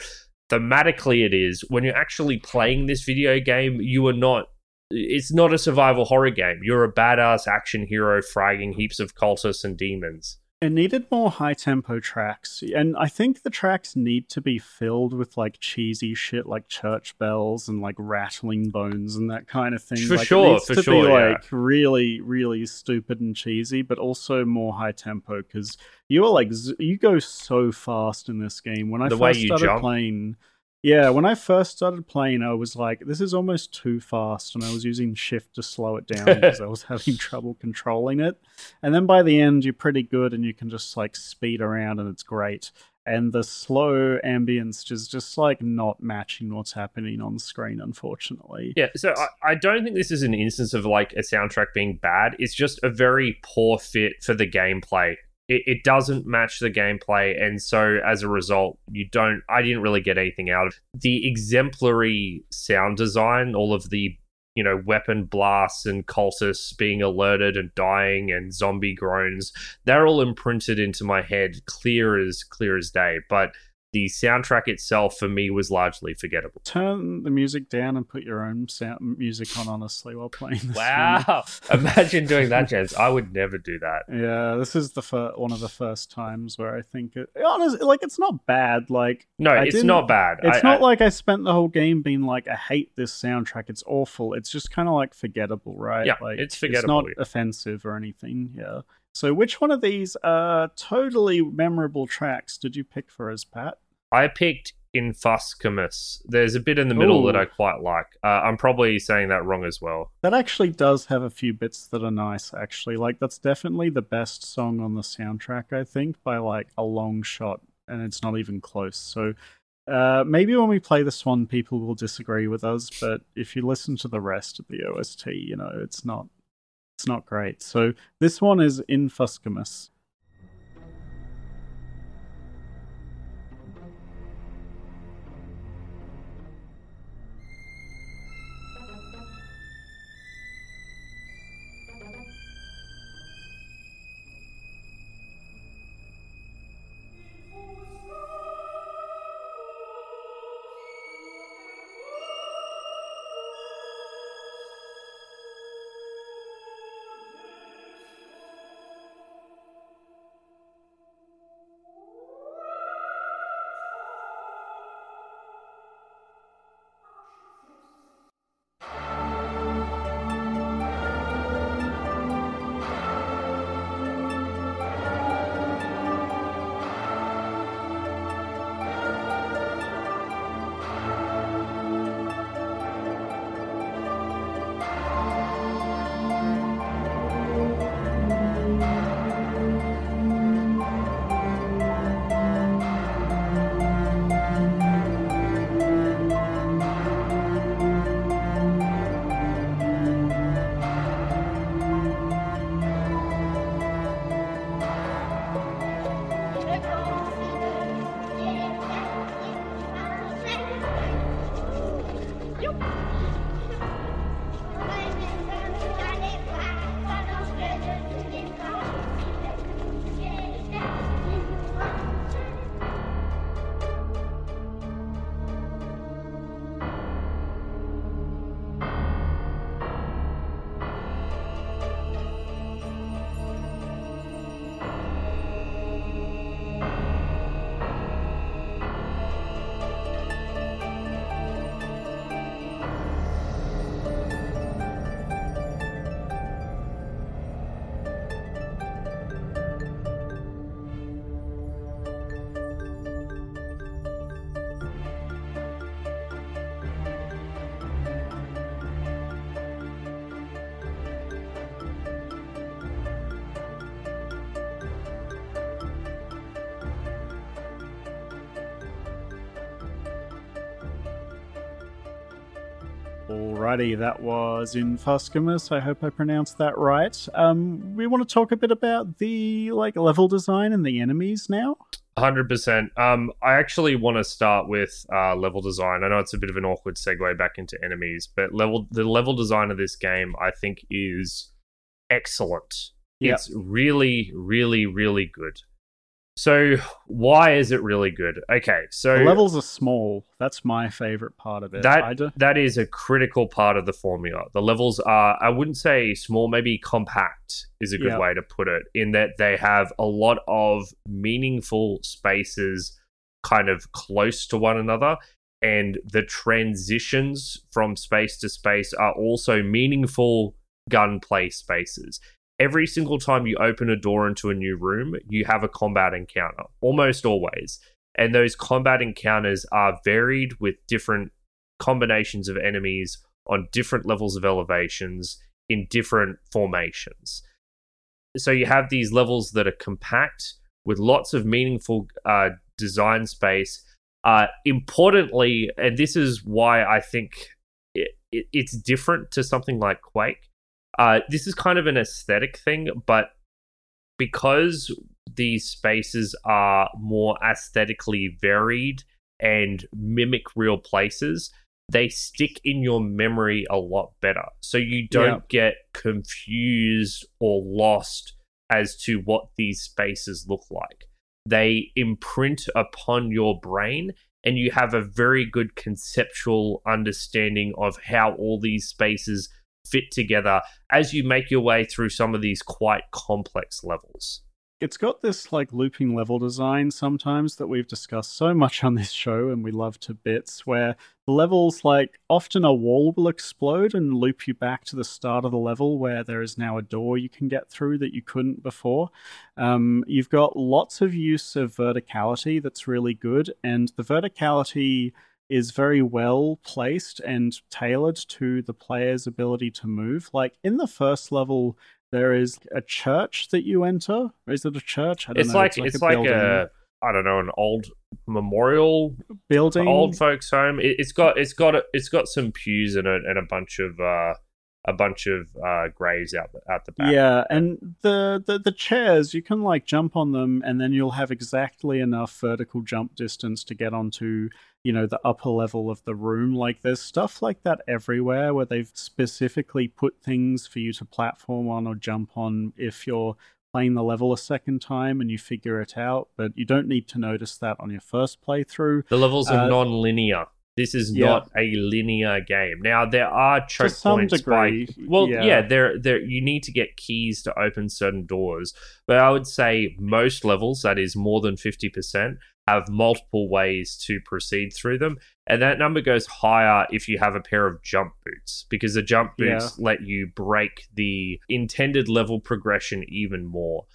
thematically it is. When you're actually playing this video game, you are not. It's not a survival horror game. You're a badass action hero fragging heaps of cultists and demons. It needed more high tempo tracks. And I think the tracks need to be filled with like cheesy shit like church bells and like rattling bones and that kind of thing. For like, it sure, needs for to sure, be yeah. like really, really stupid and cheesy, but also more high tempo because you are like z- you go so fast in this game. When I The first started jump. playing yeah, when I first started playing, I was like, this is almost too fast, and I was using shift to slow it down because I was having trouble controlling it. And then by the end, you're pretty good, and you can just like speed around, and it's great. And the slow ambience is just like not matching what's happening on screen, unfortunately. Yeah, so I, I don't think this is an instance of like a soundtrack being bad. It's just a very poor fit for the gameplay. It, it doesn't match the gameplay, and so as a result, you don't. I didn't really get anything out of it. the exemplary sound design. All of the you know, weapon blasts and cultists being alerted and dying and zombie groans. They're all imprinted into my head clear as clear as day. But the soundtrack itself for me was largely forgettable. Turn the music down and put your own sound music on, honestly, while playing this. Wow! Imagine doing that, James. I would never do that. Yeah, this is the fir- one of the first times where I think it. Honestly, like it's not bad. Like no, I it's not bad. It's I, not I, like I spent the whole game being like, I hate this soundtrack. It's awful. It's just kind of like forgettable, right? Yeah, like it's forgettable. It's not offensive or anything. Yeah. So, which one of these uh, totally memorable tracks did you pick for us, Pat? I picked Infuscamus. There's a bit in the middle Ooh. that I quite like. Uh, I'm probably saying that wrong as well. That actually does have a few bits that are nice, actually. Like, that's definitely the best song on the soundtrack, I think, by like a long shot, and it's not even close. So, uh, maybe when we play this one, people will disagree with us, but if you listen to the rest of the OST, you know, it's not. It's not great. So this one is Infuscamus. Alrighty, that was in Infuscamus. I hope I pronounced that right. Um, we want to talk a bit about the like level design and the enemies now. Hundred percent. Um, I actually want to start with uh, level design. I know it's a bit of an awkward segue back into enemies, but level the level design of this game, I think, is excellent. Yep. It's really, really, really good. So why is it really good? Okay, so The levels are small. That's my favorite part of it. that do- that is a critical part of the formula. The levels are I wouldn't say small, maybe compact is a good Yeah. way to put it. In that they have a lot of meaningful spaces, kind of close to one another, and the transitions from space to space are also meaningful gunplay spaces. Every single time you open a door into a new room, you have a combat encounter, almost always. And those combat encounters are varied with different combinations of enemies on different levels of elevations in different formations. So you have these levels that are compact with lots of meaningful uh, design space. Uh, importantly, and this is why I think it, it, it's different to something like Quake. Uh, this is kind of an aesthetic thing, but because these spaces are more aesthetically varied and mimic real places, they stick in your memory a lot better. So you don't yeah. get confused or lost as to what these spaces look like. They imprint upon your brain and you have a very good conceptual understanding of how all these spaces fit together as you make your way through some of these quite complex levels. It's got this like looping level design sometimes that we've discussed so much on this show and we love to bits where the levels like often a wall will explode and loop you back to the start of the level where there is now a door you can get through that you couldn't before. Um, you've got lots of use of verticality that's really good and the verticality is very well placed and tailored to the player's ability to move like in the first level there is a church that you enter. Is it a church? it's, know. Like, it's like it's a like a I don't know an old memorial building, old folks home. It, has got it's got a, it's got some pews in it and a bunch of uh, a bunch of uh, graves out the, out the back. Yeah, and the, the the chairs you can like jump on them, and then you'll have exactly enough vertical jump distance to get onto you know the upper level of the room. Like there's stuff like that everywhere where they've specifically put things for you to platform on or jump on if you're playing the level a second time and you figure it out. But you don't need to notice that on your first playthrough. The levels are uh, non-linear. This is yeah. not a linear game. Now there are choke points by well, yeah. yeah, there there you need to get keys to open certain doors. But I would say most levels, that is more than fifty percent, have multiple ways to proceed through them. And that number goes higher if you have a pair of jump boots, because the jump boots yeah. let you break the intended level progression even more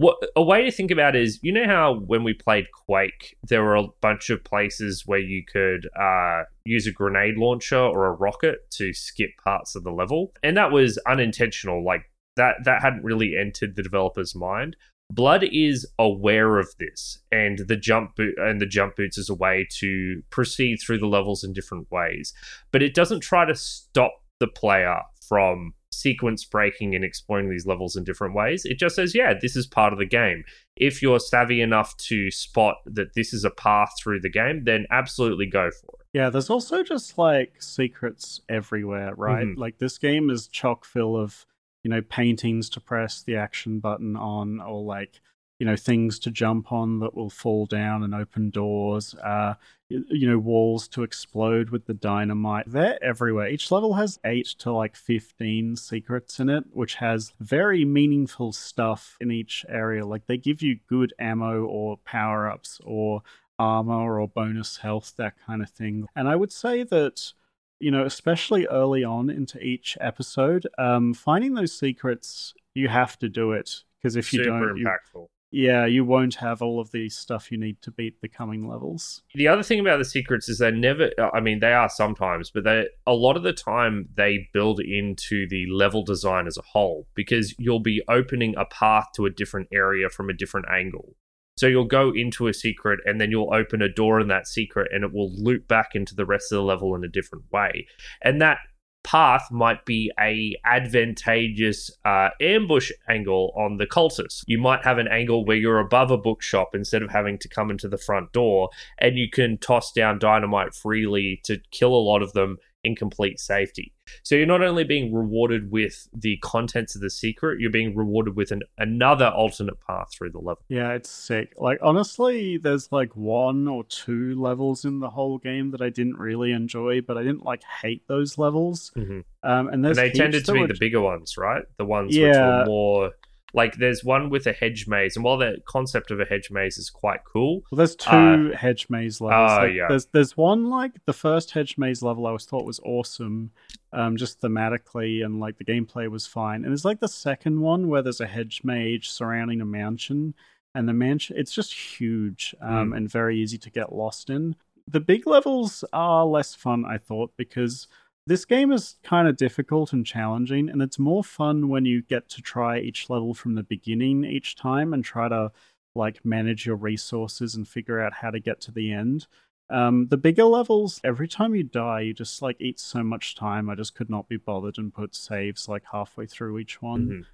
what a way to think about is you know how when we played Quake, there were a bunch of places where you could uh, use a grenade launcher or a rocket to skip parts of the level, and that was unintentional. Like that that hadn't really entered the developer's mind. Blood is aware of this, and the jump boot and the jump boots is a way to proceed through the levels in different ways, but it doesn't try to stop the player from sequence breaking and exploring these levels in different ways. It just says, yeah, this is part of the game. If you're savvy enough to spot that this is a path through the game, then absolutely go for it. Yeah, there's also just like secrets everywhere, right? Mm-hmm. Like this game is chock full of, you know, paintings to press the action button on or like you know things to jump on that will fall down and open doors uh you know walls to explode with the dynamite. They're everywhere. Each level has 8 to like 15 secrets in it which has very meaningful stuff in each area. Like they give you good ammo or power ups or armor or bonus health that kind of thing. And i would say that you know especially early on into each episode um finding those secrets you have to do it because if you Super don't impactful. you yeah, you won't have all of the stuff you need to beat the coming levels. The other thing about the secrets is they never I mean they are sometimes, but they a lot of the time they build into the level design as a whole because you'll be opening a path to a different area from a different angle. So you'll go into a secret and then you'll open a door in that secret and it will loop back into the rest of the level in a different way. And that path might be a advantageous uh, ambush angle on the cultists. You might have an angle where you're above a bookshop instead of having to come into the front door, and you can toss down dynamite freely to kill a lot of them in complete safety. So you're not only being rewarded with the contents of the secret, you're being rewarded with an, another alternate path through the level. Yeah, it's sick. Like honestly, there's like one or two levels in the whole game that I didn't really enjoy, but I didn't like hate those levels. Mm-hmm. Um, and, and they tended to be the bigger ones, right? The ones yeah. which were more like there's one with a hedge maze, and while the concept of a hedge maze is quite cool, well, there's two uh, hedge maze levels. Oh like, yeah. There's there's one like the first hedge maze level I was thought was awesome, um, just thematically and like the gameplay was fine. And there's like the second one where there's a hedge maze surrounding a mansion, and the mansion it's just huge um, mm. and very easy to get lost in. The big levels are less fun, I thought, because this game is kind of difficult and challenging, and it's more fun when you get to try each level from the beginning each time and try to like manage your resources and figure out how to get to the end. Um, the bigger levels, every time you die, you just like eat so much time. I just could not be bothered and put saves like halfway through each one.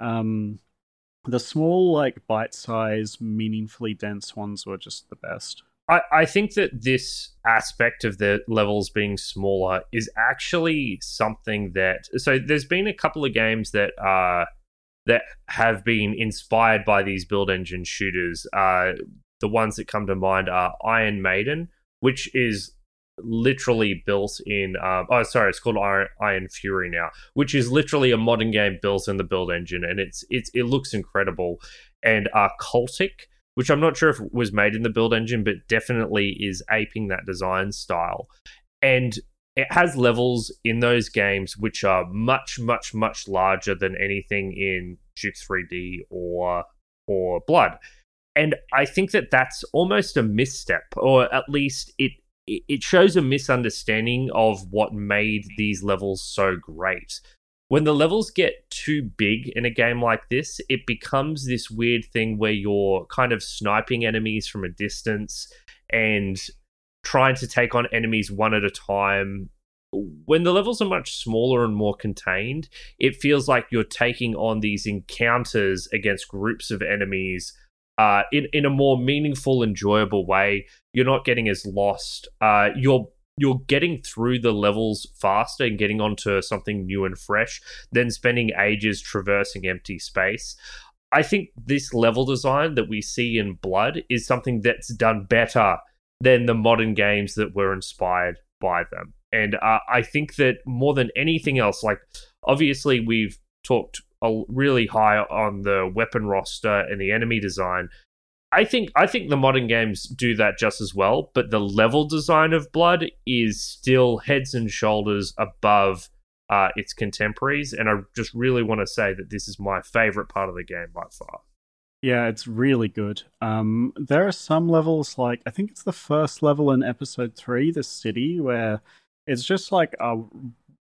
Mm-hmm. Um, the small, like bite size, meaningfully dense ones were just the best. I, I think that this aspect of the levels being smaller is actually something that so there's been a couple of games that are that have been inspired by these build engine shooters. Uh, the ones that come to mind are Ion Maiden, which is literally built in. Um, oh, sorry, it's called Iron, Ion Fury now, which is literally a modern game built in the build engine, and it's it's it looks incredible. And uh, Cultic, which I'm not sure if was made in the build engine, but definitely is aping that design style. And it has levels in those games which are much, much, much larger than anything in Duke 3D or or Blood. And I think that that's almost a misstep, or at least it it shows a misunderstanding of what made these levels so great. When the levels get too big in a game like this, it becomes this weird thing where you're kind of sniping enemies from a distance and trying to take on enemies one at a time. When the levels are much smaller and more contained, it feels like you're taking on these encounters against groups of enemies uh, in in a more meaningful, enjoyable way. You're not getting as lost. Uh, you're you're getting through the levels faster and getting onto something new and fresh than spending ages traversing empty space. I think this level design that we see in Blood is something that's done better than the modern games that were inspired by them. And uh, I think that more than anything else, like obviously we've talked really high on the weapon roster and the enemy design. I think I think the modern games do that just as well, but the level design of Blood is still heads and shoulders above uh, its contemporaries, and I just really want to say that this is my favorite part of the game by far. Yeah, it's really good. Um, there are some levels like I think it's the first level in episode three, the city, where it's just like a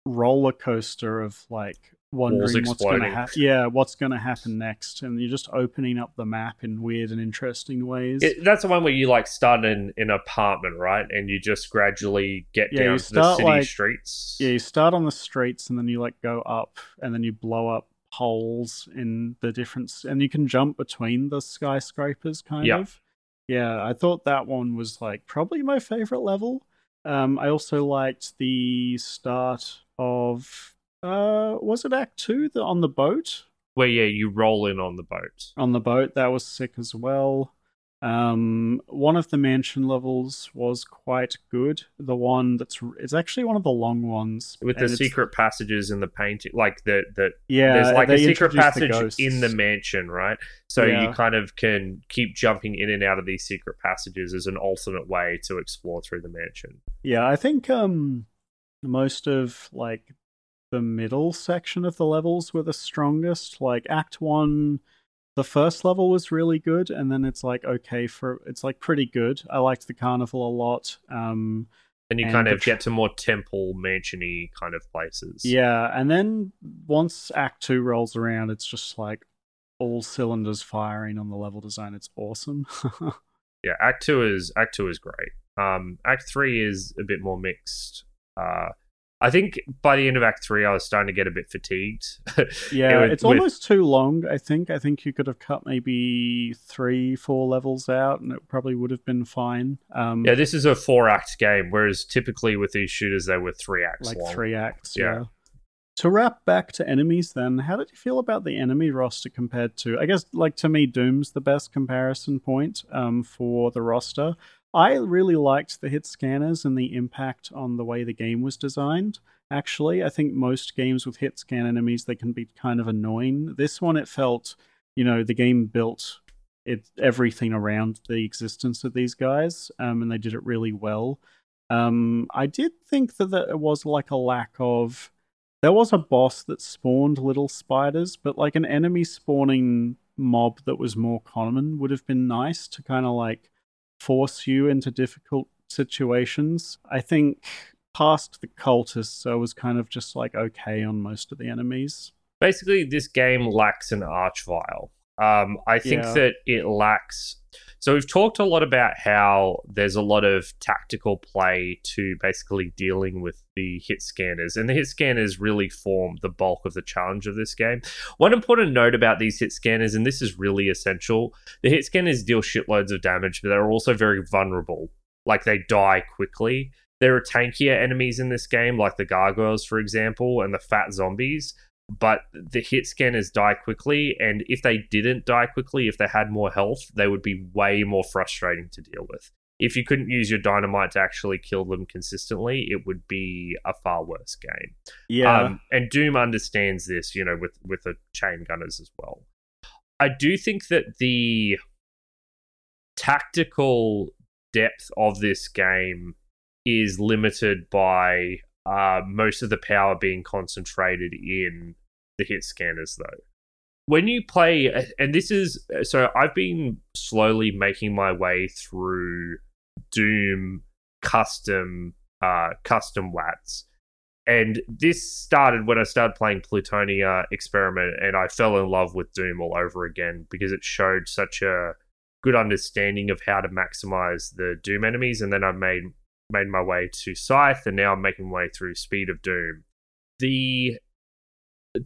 roller coaster of like wondering what's going to happen. Yeah, what's going to happen next, and you're just opening up the map in weird and interesting ways. It, that's the one where you like start in an apartment, right, and you just gradually get yeah, down to the city like, streets. Yeah, you start on the streets, and then you like go up, and then you blow up holes in the difference, and you can jump between the skyscrapers, kind yeah. of. Yeah, I thought that one was like probably my favorite level. Um, I also liked the start of uh, was it Act Two the, on the boat? Where yeah, you roll in on the boat. On the boat, that was sick as well. Um, one of the mansion levels was quite good. The one that's it's actually one of the long ones with the secret passages in the painting, like the the yeah, there's like a secret passage the in the mansion, right? So yeah. you kind of can keep jumping in and out of these secret passages as an alternate way to explore through the mansion. Yeah, I think um most of like the middle section of the levels were the strongest. Like Act One, the first level was really good, and then it's like okay for it's like pretty good. I liked the carnival a lot. Um, and you and kind of get to more temple mansiony kind of places. Yeah, and then once Act Two rolls around, it's just like all cylinders firing on the level design. It's awesome. yeah, Act Two is Act Two is great. Um, Act Three is a bit more mixed. Uh, I think by the end of Act Three, I was starting to get a bit fatigued. yeah, it it's with... almost too long. I think. I think you could have cut maybe three, four levels out, and it probably would have been fine. Um, yeah, this is a four-act game, whereas typically with these shooters, they were three acts. Like long. three acts. Yeah. yeah. To wrap back to enemies, then, how did you feel about the enemy roster compared to? I guess, like to me, Doom's the best comparison point um, for the roster. I really liked the hit scanners and the impact on the way the game was designed. Actually, I think most games with hit scan enemies they can be kind of annoying. This one, it felt, you know, the game built it everything around the existence of these guys, um, and they did it really well. Um, I did think that there was like a lack of. There was a boss that spawned little spiders, but like an enemy spawning mob that was more common would have been nice to kind of like force you into difficult situations. I think past the cultists, I was kind of just like okay on most of the enemies. Basically, this game lacks an archvile. Um, I think yeah. that it lacks. So we've talked a lot about how there's a lot of tactical play to basically dealing with the hit scanners, and the hit scanners really form the bulk of the challenge of this game. One important note about these hit scanners, and this is really essential: the hit scanners deal shitloads of damage, but they're also very vulnerable. Like they die quickly. There are tankier enemies in this game, like the gargoyles, for example, and the fat zombies but the hit scanners die quickly and if they didn't die quickly if they had more health they would be way more frustrating to deal with. If you couldn't use your dynamite to actually kill them consistently it would be a far worse game. Yeah. Um, and doom understands this you know with with the chain gunners as well. I do think that the tactical depth of this game is limited by uh, most of the power being concentrated in the hit scanners, though. When you play, and this is so, I've been slowly making my way through Doom custom uh, custom WADs. And this started when I started playing Plutonia Experiment, and I fell in love with Doom all over again because it showed such a good understanding of how to maximize the Doom enemies. And then I made made my way to Scythe, and now I'm making my way through Speed of Doom. The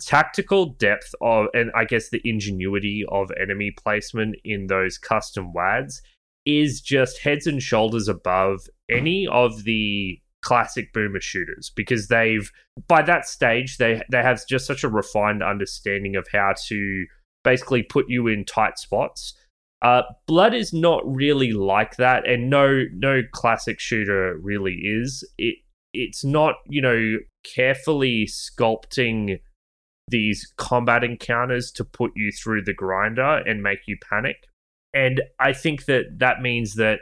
tactical depth of, and I guess the ingenuity of enemy placement in those custom WADs is just heads and shoulders above any of the classic boomer shooters because they've by that stage they they have just such a refined understanding of how to basically put you in tight spots uh, Blood is not really like that, and no no classic shooter really is. It it's not you know carefully sculpting these combat encounters to put you through the grinder and make you panic. And I think that that means that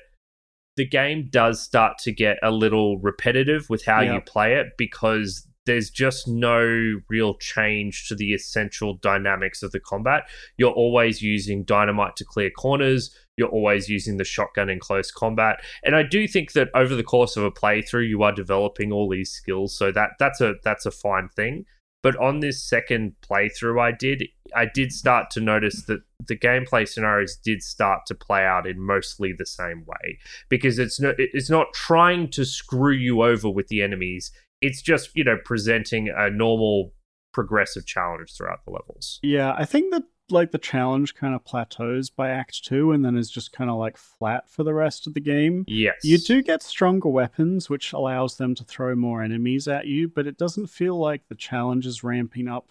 the game does start to get a little repetitive with how yep. you play it because there's just no real change to the essential dynamics of the combat. You're always using dynamite to clear corners. You're always using the shotgun in close combat. And I do think that over the course of a playthrough, you are developing all these skills. So that that's a that's a fine thing. But on this second playthrough I did, I did start to notice that the gameplay scenarios did start to play out in mostly the same way because it's not it's not trying to screw you over with the enemies it's just you know presenting a normal progressive challenge throughout the levels. Yeah, I think that like the challenge kind of plateaus by act 2 and then is just kind of like flat for the rest of the game. Yes. You do get stronger weapons which allows them to throw more enemies at you, but it doesn't feel like the challenge is ramping up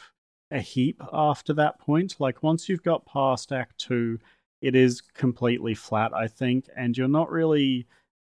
a heap after that point. Like once you've got past act 2, it is completely flat, I think, and you're not really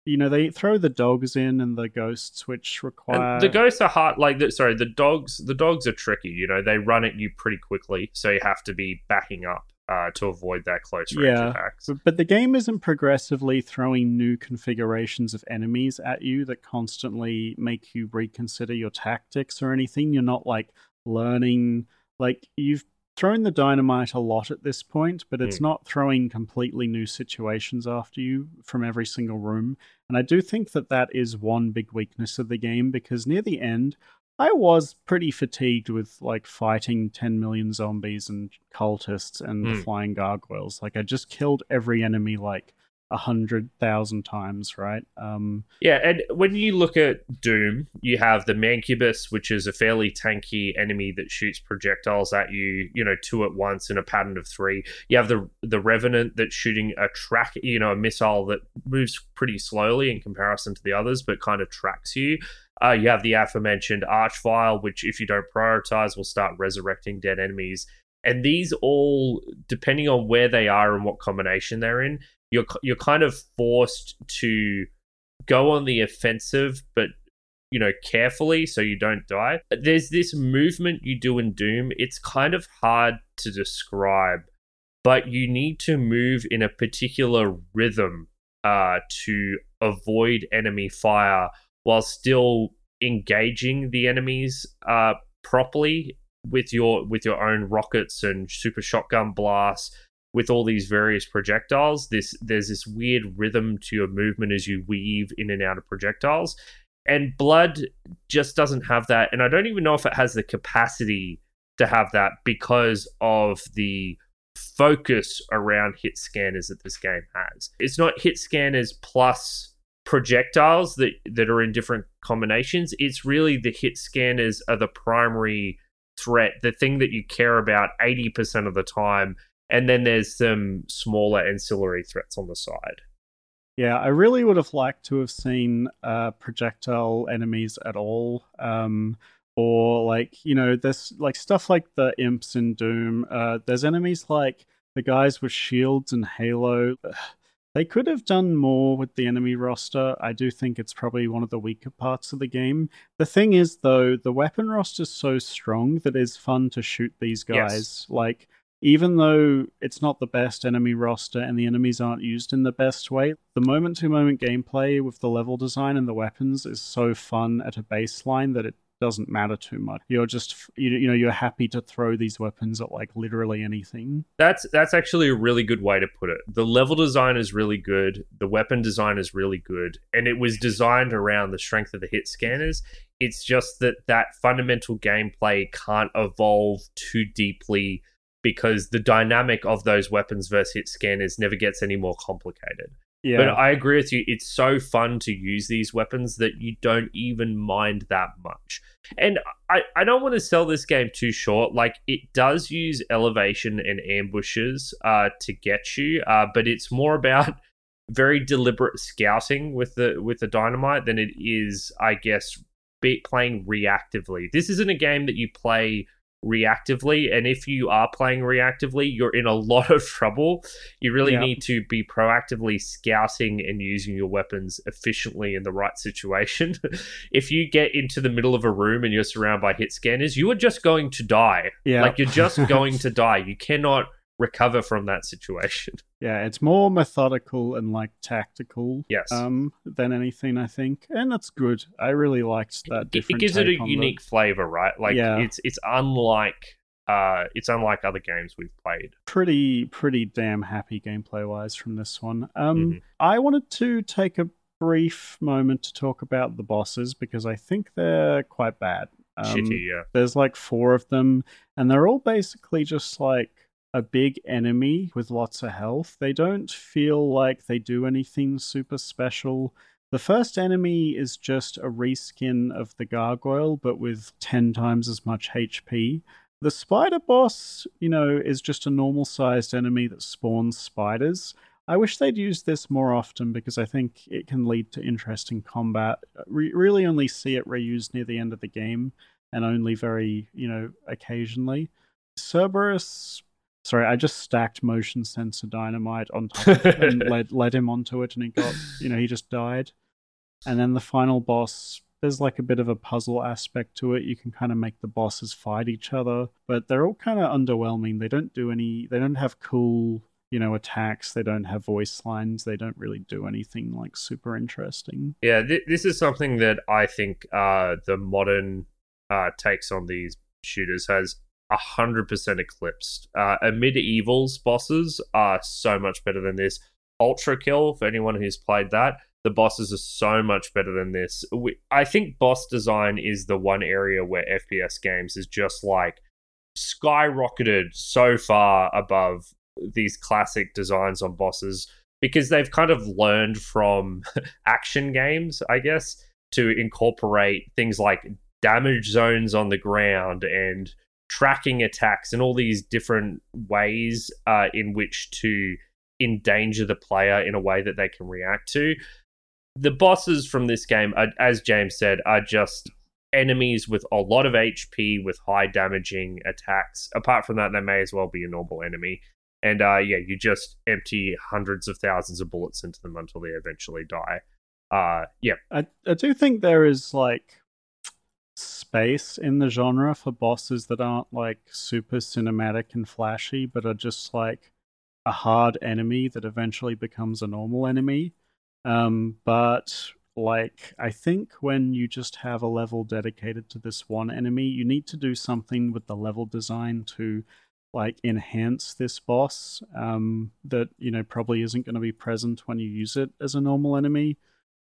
you know they throw the dogs in and the ghosts which require and the ghosts are hard like the, sorry the dogs the dogs are tricky you know they run at you pretty quickly so you have to be backing up uh, to avoid that close range yeah, attacks. But the game isn't progressively throwing new configurations of enemies at you that constantly make you reconsider your tactics or anything. You're not like learning like you've thrown the dynamite a lot at this point, but it's mm. not throwing completely new situations after you from every single room. And I do think that that is one big weakness of the game because near the end, I was pretty fatigued with like fighting 10 million zombies and cultists and mm. the hmm. flying gargoyles. Like I just killed every enemy like a hundred thousand times, right? Um, yeah, and when you look at Doom, you have the Mancubus, which is a fairly tanky enemy that shoots projectiles at you, you know, two at once in a pattern of three. You have the the Revenant that's shooting a track, you know, a missile that moves pretty slowly in comparison to the others, but kind of tracks you. Uh, you have the aforementioned Archvile, which, if you don't prioritize, will start resurrecting dead enemies. And these all, depending on where they are and what combination they're in, you're you're kind of forced to go on the offensive, but you know carefully so you don't die. There's this movement you do in Doom. It's kind of hard to describe, but you need to move in a particular rhythm uh, to avoid enemy fire while still engaging the enemies uh, properly with your with your own rockets and super shotgun blasts with all these various projectiles. This there's this weird rhythm to your movement as you weave in and out of projectiles. And blood just doesn't have that. And I don't even know if it has the capacity to have that because of the focus around hit scanners that this game has. It's not hit scanners plus projectiles that that are in different combinations. It's really the hit scanners are the primary threat, the thing that you care about 80% of the time. And then there's some smaller ancillary threats on the side. Yeah, I really would have liked to have seen uh, projectile enemies at all. Um, or like, you know, there's like stuff like the imps in Doom. Uh, there's enemies like the guys with shields and Halo. They could have done more with the enemy roster. I do think it's probably one of the weaker parts of the game. The thing is, though, the weapon roster is so strong that it's fun to shoot these guys. Yes. Like, even though it's not the best enemy roster and the enemies aren't used in the best way, the moment to moment gameplay with the level design and the weapons is so fun at a baseline that it doesn't matter too much. You're just you, you know you're happy to throw these weapons at like literally anything. That's that's actually a really good way to put it. The level design is really good. The weapon design is really good, and it was designed around the strength of the hit scanners. It's just that that fundamental gameplay can't evolve too deeply because the dynamic of those weapons versus hit scanners never gets any more complicated. Yeah. But I agree with you. It's so fun to use these weapons that you don't even mind that much. And I, I don't want to sell this game too short. Like, it does use elevation and ambushes uh, to get you, uh, but it's more about very deliberate scouting with the with the dynamite than it is, I guess, be, playing reactively. This isn't a game that you play reactively. And if you are playing reactively, you're in a lot of trouble. You really yeah. need to be proactively scouting and using your weapons efficiently in the right situation. if you get into the middle of a room and you're surrounded by hit scanners, you are just going to die. Yeah. Like you're just going to die. You cannot recover from that situation. Yeah, it's more methodical and like tactical. Yes. Um, than anything, I think, and that's good. I really liked that. It, it gives it a unique the... flavor, right? Like, yeah. it's it's unlike. Uh, it's unlike other games we've played. Pretty, pretty damn happy gameplay wise from this one. Um, mm-hmm. I wanted to take a brief moment to talk about the bosses because I think they're quite bad. Um, Shitty, yeah. There's like four of them, and they're all basically just like a big enemy with lots of health. They don't feel like they do anything super special. The first enemy is just a reskin of the gargoyle, but with 10 times as much HP. The spider boss, you know, is just a normal sized enemy that spawns spiders. I wish they'd use this more often because I think it can lead to interesting combat. We really only see it reused near the end of the game and only very, you know, occasionally. Cerberus Sorry, I just stacked motion sensor dynamite on top of him and led, led him onto it, and he got, you know, he just died. And then the final boss, there's like a bit of a puzzle aspect to it. You can kind of make the bosses fight each other, but they're all kind of underwhelming. They don't do any, they don't have cool, you know, attacks. They don't have voice lines. They don't really do anything like super interesting. Yeah, th- this is something that I think uh, the modern uh, takes on these shooters has 100% eclipsed. Uh, Amid Evil's bosses are so much better than this. Ultrakill, for anyone who's played that, the bosses are so much better than this. We, I think boss design is the one area where FPS games is just like skyrocketed so far above these classic designs on bosses because they've kind of learned from action games, I guess, to incorporate things like damage zones on the ground and tracking attacks and all these different ways uh, in which to endanger the player in a way that they can react to. The bosses from this game, are, as James said, are just enemies with a lot of HP with high damaging attacks. Apart from that, they may as well be a normal enemy. And uh, yeah, you just empty hundreds of thousands of bullets into them until they eventually die. Uh, yeah, I, I do think there is like space in the genre for bosses that aren't like super cinematic and flashy, but are just like a hard enemy that eventually becomes a normal enemy. Um, but like I think when you just have a level dedicated to this one enemy, you need to do something with the level design to like enhance this boss um, that you know probably isn't going to be present when you use it as a normal enemy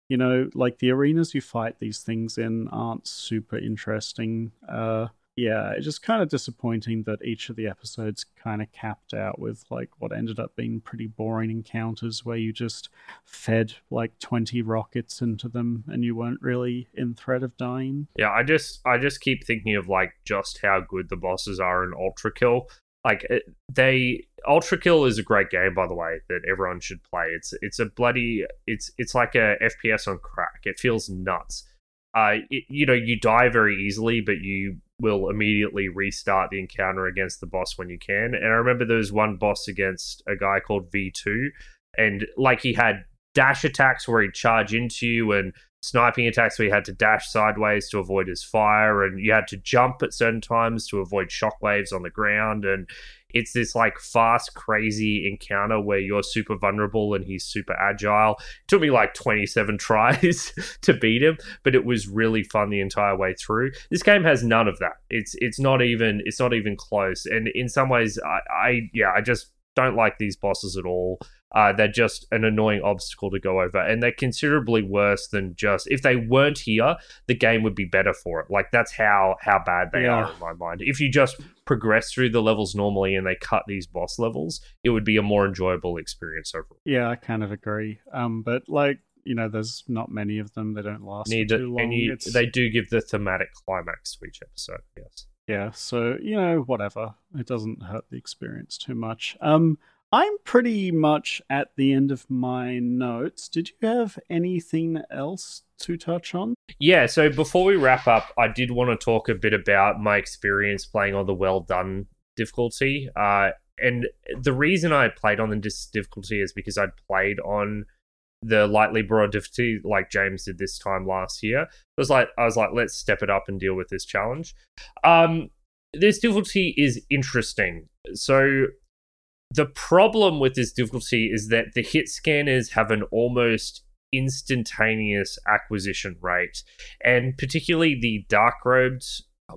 you know, like the arenas you fight these things in aren't super interesting. Uh, Yeah, it's just kind of disappointing that each of the episodes kind of capped out with like what ended up being pretty boring encounters where you just fed like 20 rockets into them and you weren't really in threat of dying. Yeah, I just I just keep thinking of like just how good the bosses are in Ultrakill. Like they Ultrakill is a great game by the way that everyone should play. It's it's a bloody it's it's like a FPS on crack. It feels nuts. Uh, it, you know, you die very easily, but you will immediately restart the encounter against the boss when you can. And I remember there was one boss against a guy called V2, and like he had dash attacks where he'd charge into you and sniping attacks where you had to dash sideways to avoid his fire and you had to jump at certain times to avoid shockwaves on the ground and it's this like fast crazy encounter where you're super vulnerable and he's super agile. It took me like 27 tries to beat him but it was really fun the entire way through. This game has none of that. It's it's not even it's not even close and in some ways i, I yeah i just don't like these bosses at all uh, they're just an annoying obstacle to go over, and they're considerably worse than just if they weren't here, the game would be better for it. Like that's how how bad they yeah. are in my mind. If you just progress through the levels normally and they cut these boss levels, it would be a more enjoyable experience overall. Yeah, I kind of agree. Um, but like you know, there's not many of them. They don't last Need too long. You, they do give the thematic climax to each episode. Yes. Yeah. So you know, whatever. It doesn't hurt the experience too much. Um. I'm pretty much at the end of my notes. Did you have anything else to touch on? Yeah, so before we wrap up, I did want to talk a bit about my experience playing on the well done difficulty. Uh, and the reason I played on the difficulty is because I'd played on the lightly broiled difficulty like James did this time last year. It was like I was like, let's step it up and deal with this challenge. Um, this difficulty is interesting. So the problem with this difficulty is that the hit scanners have an almost instantaneous acquisition rate, and particularly the dark robed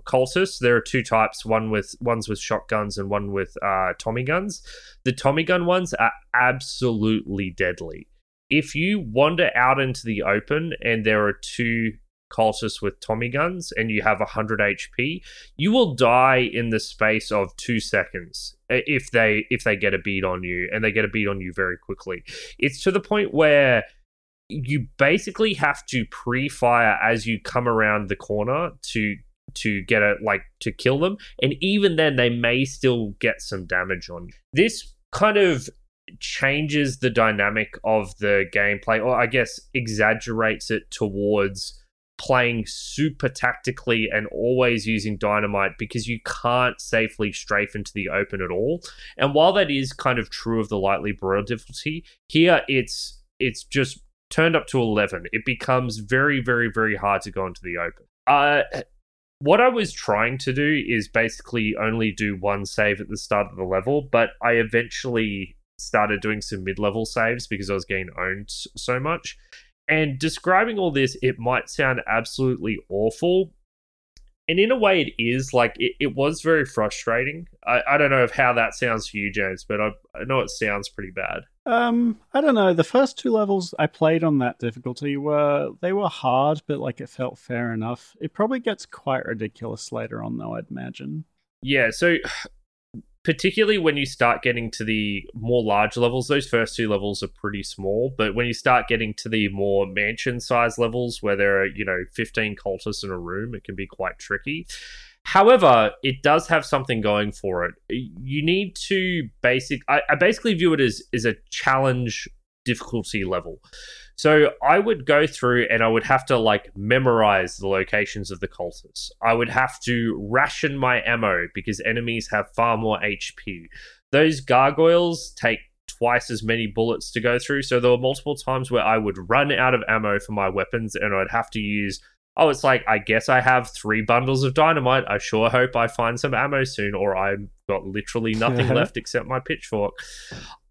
cultists. There are two types: one with ones with shotguns and one with uh, Tommy guns. The Tommy gun ones are absolutely deadly. If you wander out into the open and there are two cultists with Tommy guns and you have 100 HP, you will die in the space of two seconds if they if they get a beat on you and they get a beat on you very quickly. It's to the point where you basically have to pre-fire as you come around the corner to to get it like to kill them and even then they may still get some damage on you. This kind of changes the dynamic of the gameplay or I guess exaggerates it towards playing super tactically and always using dynamite because you can't safely strafe into the open at all. And while that is kind of true of the lightly broiled difficulty, here it's it's just turned up to 11. It becomes very very very hard to go into the open. Uh what I was trying to do is basically only do one save at the start of the level, but I eventually started doing some mid-level saves because I was getting owned so much. And describing all this, it might sound absolutely awful. And in a way, it is. Like, it, it was very frustrating. I, I don't know if how that sounds to you, James, but I, I know it sounds pretty bad. Um, I don't know. The first two levels I played on that difficulty were they were hard, but like it felt fair enough. It probably gets quite ridiculous later on, though. I'd imagine. Yeah. So particularly when you start getting to the more large levels those first two levels are pretty small but when you start getting to the more mansion size levels where there are you know 15 cultists in a room it can be quite tricky. However it does have something going for it. You need to basic i, I basically view it as as a challenge difficulty level so I would go through and I would have to like memorize the locations of the cultists. I would have to ration my ammo because enemies have far more HP. Those gargoyles take twice as many bullets to go through. So there were multiple times where I would run out of ammo for my weapons and I'd have to use oh, it's like, I guess I have three bundles of dynamite. I sure hope I find some ammo soon, or I've got literally nothing left except my pitchfork.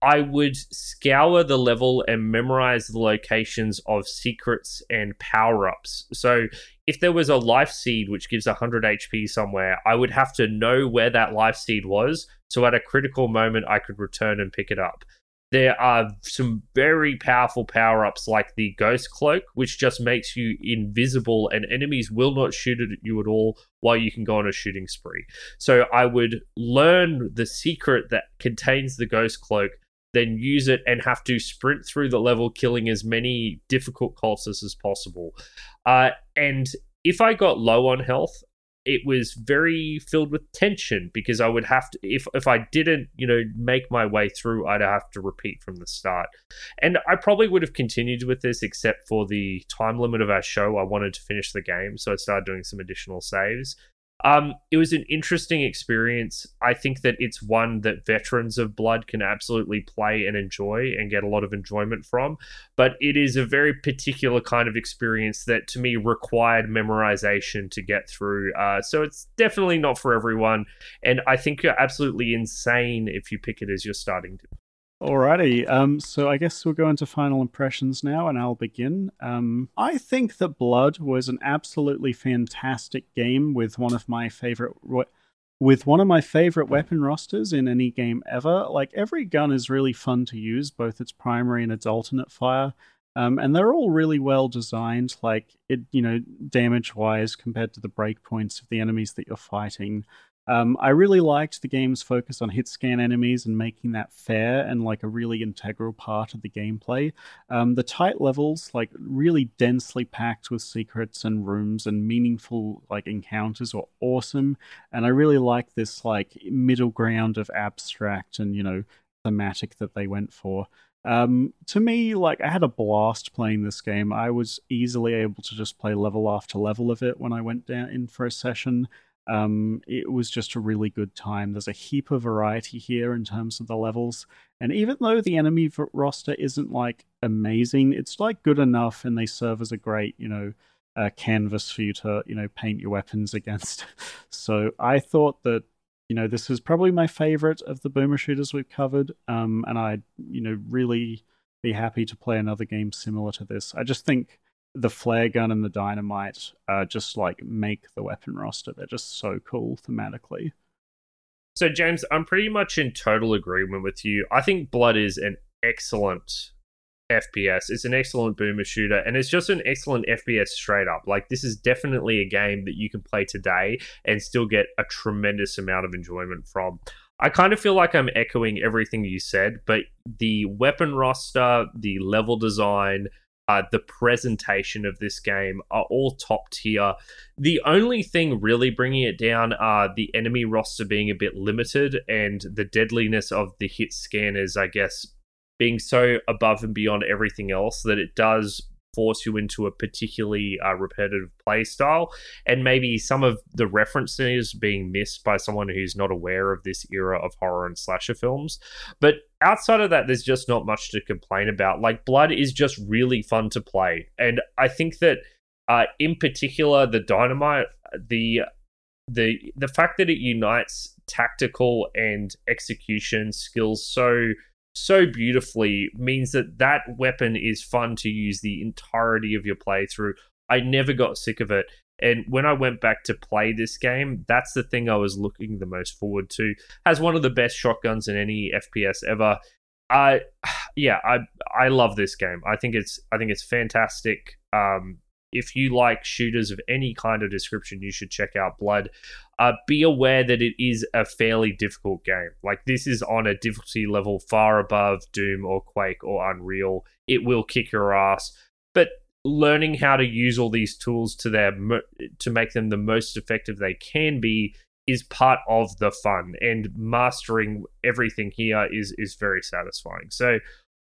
I would scour the level and memorize the locations of secrets and power ups. So, if there was a life seed which gives 100 HP somewhere, I would have to know where that life seed was. So, at a critical moment, I could return and pick it up. there are some very powerful power ups like the Ghost Cloak, which just makes you invisible and enemies will not shoot at you at all while you can go on a shooting spree. So I would learn the secret that contains the Ghost Cloak, then use it and have to sprint through the level, killing as many difficult cultists as possible. Uh, and if I got low on health, it was very filled with tension because I would have to if if I didn't, you know, make my way through, I'd have to repeat from the start. And I probably would have continued with this except for the time limit of our show. I wanted to finish the game, so I started doing some additional saves. Um, it was an interesting experience. I think that it's one that veterans of Blood can absolutely play and enjoy and get a lot of enjoyment from. But it is a very particular kind of experience that to me required memorization to get through. Uh, so it's definitely not for everyone. And I think you're absolutely insane if you pick it as your starting to. Alrighty, um, so I guess we'll go into final impressions now, and I'll begin. Um, I think that Blood was an absolutely fantastic game with one of my favorite, with one of my favorite weapon rosters in any game ever. Like every gun is really fun to use, both its primary and its alternate fire, um, and they're all really well designed. Like it, you know, damage wise compared to the breakpoints of the enemies that you're fighting. Um, I really liked the game's focus on hit scan enemies and making that fair and like a really integral part of the gameplay. Um, the tight levels, like really densely packed with secrets and rooms and meaningful like encounters, were awesome. And I really like this like middle ground of abstract and you know thematic that they went for. Um, to me, like I had a blast playing this game. I was easily able to just play level after level of it when I went down in for a session. Um, it was just a really good time. There's a heap of variety here in terms of the levels, and even though the enemy roster isn't like amazing, it's like good enough, and they serve as a great, you know, uh, canvas for you to, you know, paint your weapons against. so I thought that, you know, this is probably my favorite of the boomer shooters we've covered, um, and I'd, you know, really be happy to play another game similar to this. I just think the flare gun and the dynamite uh, just like make the weapon roster. They're just so cool thematically. So, James, I'm pretty much in total agreement with you. I think Blood is an excellent FPS. It's an excellent boomer shooter, and it's just an excellent FPS straight up. Like, this is definitely a game that you can play today and still get a tremendous amount of enjoyment from. I kind of feel like I'm echoing everything you said, but the weapon roster, the level design, uh, the presentation of this game are all top tier. The only thing really bringing it down are the enemy roster being a bit limited and the deadliness of the hit scanners, I guess, being so above and beyond everything else that it does force you into a particularly uh, repetitive play style. And maybe some of the references being missed by someone who's not aware of this era of horror and slasher films. But outside of that there's just not much to complain about. Like blood is just really fun to play. And i think that uh, in particular the dynamite the the the fact that it unites tactical and execution skills so so beautifully means that that weapon is fun to use the entirety of your playthrough. I never got sick of it. And when I went back to play this game, that's the thing I was looking the most forward to. Has one of the best shotguns in any FPS ever. I yeah, I I love this game. I think it's I think it's fantastic. Um if you like shooters of any kind of description, you should check out Blood. Uh, be aware that it is a fairly difficult game. Like, this is on a difficulty level far above Doom or Quake or Unreal. It will kick your ass. But learning how to use all these tools to their to make them the most effective they can be is part of the fun and mastering everything here is is very satisfying so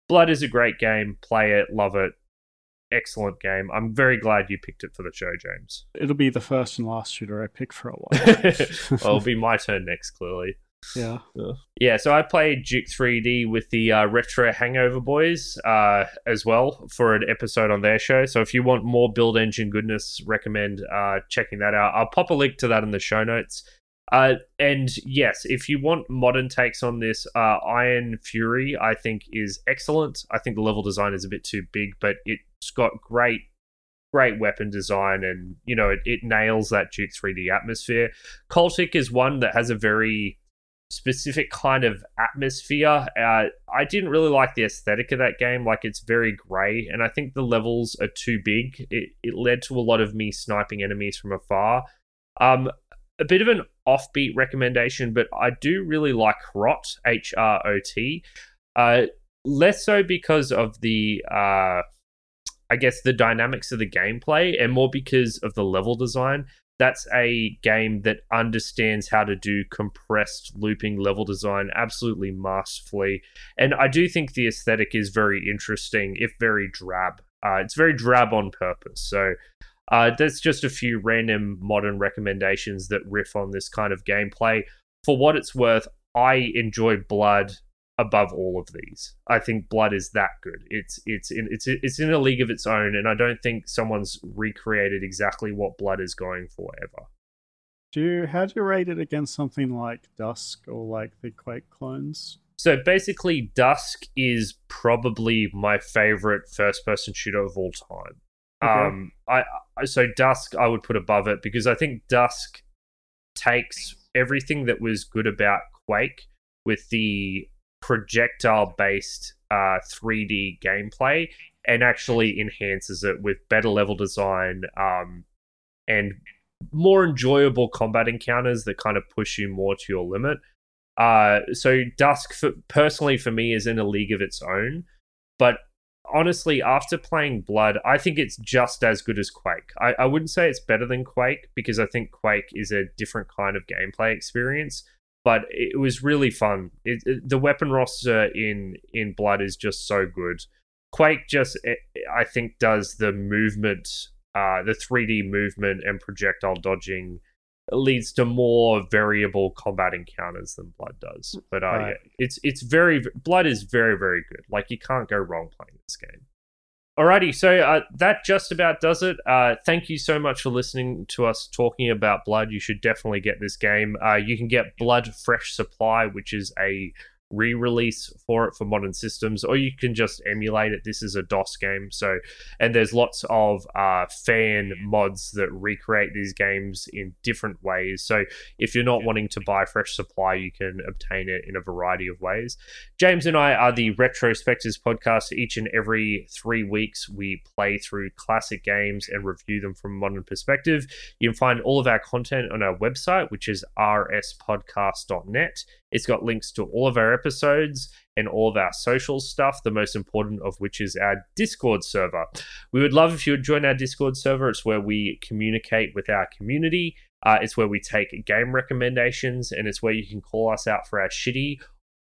blood is a great game play it love it excellent game. I'm very glad you picked it for the show, James. It'll be the first and last shooter I pick for a while. well, it'll be my turn next, clearly. Yeah. Yeah, so I played Duke 3D with the uh, Retro Hangover Boys uh, as well for an episode on their show. So if you want more build engine goodness, recommend uh, checking that out. I'll pop a link to that in the show notes. Uh, and yes, if you want modern takes on this, uh, Ion Fury, I think, is excellent. I think the level design is a bit too big, but it's got great, great weapon design, and you know it, it nails that Duke 3D atmosphere. Cultic is one that has a very specific kind of atmosphere. Uh, I didn't really like the aesthetic of that game. Like it's very grey, and I think the levels are too big. It, it led to a lot of me sniping enemies from afar. Um, a bit of an offbeat recommendation, but I do really like Hrot, H R O T. Uh, less so because of the, uh, I guess, the dynamics of the gameplay, and more because of the level design that's a game that understands how to do compressed looping level design absolutely masterfully. And I do think the aesthetic is very interesting, if very drab. Uh, it's very drab on purpose. So uh, just a few random modern recommendations that riff on this kind of gameplay. For what it's worth, I enjoy Blood above all of these. I think Blood is that good. It's it's in it's it's in a league of its own, and I don't think someone's recreated exactly what Blood is going for ever. Do you how do you rate it against something like Dusk or like the Quake clones? So basically, Dusk is probably my favorite first-person shooter of all time. Okay. Um, I so Dusk I would put above it because I think Dusk takes everything that was good about Quake with the projectile based uh, 3D gameplay and actually enhances it with better level design um, and more enjoyable combat encounters that kind of push you more to your limit. Uh, so Dusk, for, personally, for me, is in a league of its own. But honestly, after playing Blood, I think it's just as good as Quake. I, I wouldn't say it's better than Quake because I think Quake is a different kind of gameplay experience but it was really fun. It, it, the weapon roster in in Blood is just so good. Quake just, eh, I think, does the movement, uh, the 3D movement and projectile dodging leads to more variable combat encounters than Blood does. But uh, right. yeah, it's it's very Blood is very very good. Like you can't go wrong playing this game. Alrighty, so uh, that just about does it. Uh, thank you so much for listening to us talking about Blood. You should definitely get this game. Uh, you can get Blood Fresh Supply, which is a re-release for it for modern systems or you can just emulate it. This is a dos game so and there's lots of uh, fan mods that recreate these games in different ways. So if you're not wanting to buy fresh supply you can obtain it in a variety of ways. James and i are the retrospectors podcast. Each and every three weeks we play through classic games and review them from a modern perspective. You can find all of our content on our website which is rspodcast.net it's got links to all of our episodes and all of our social stuff, the most important of which is our Discord server. We would love if you would join our Discord server. It's where we communicate with our community, uh, it's where we take game recommendations, and it's where you can call us out for our shitty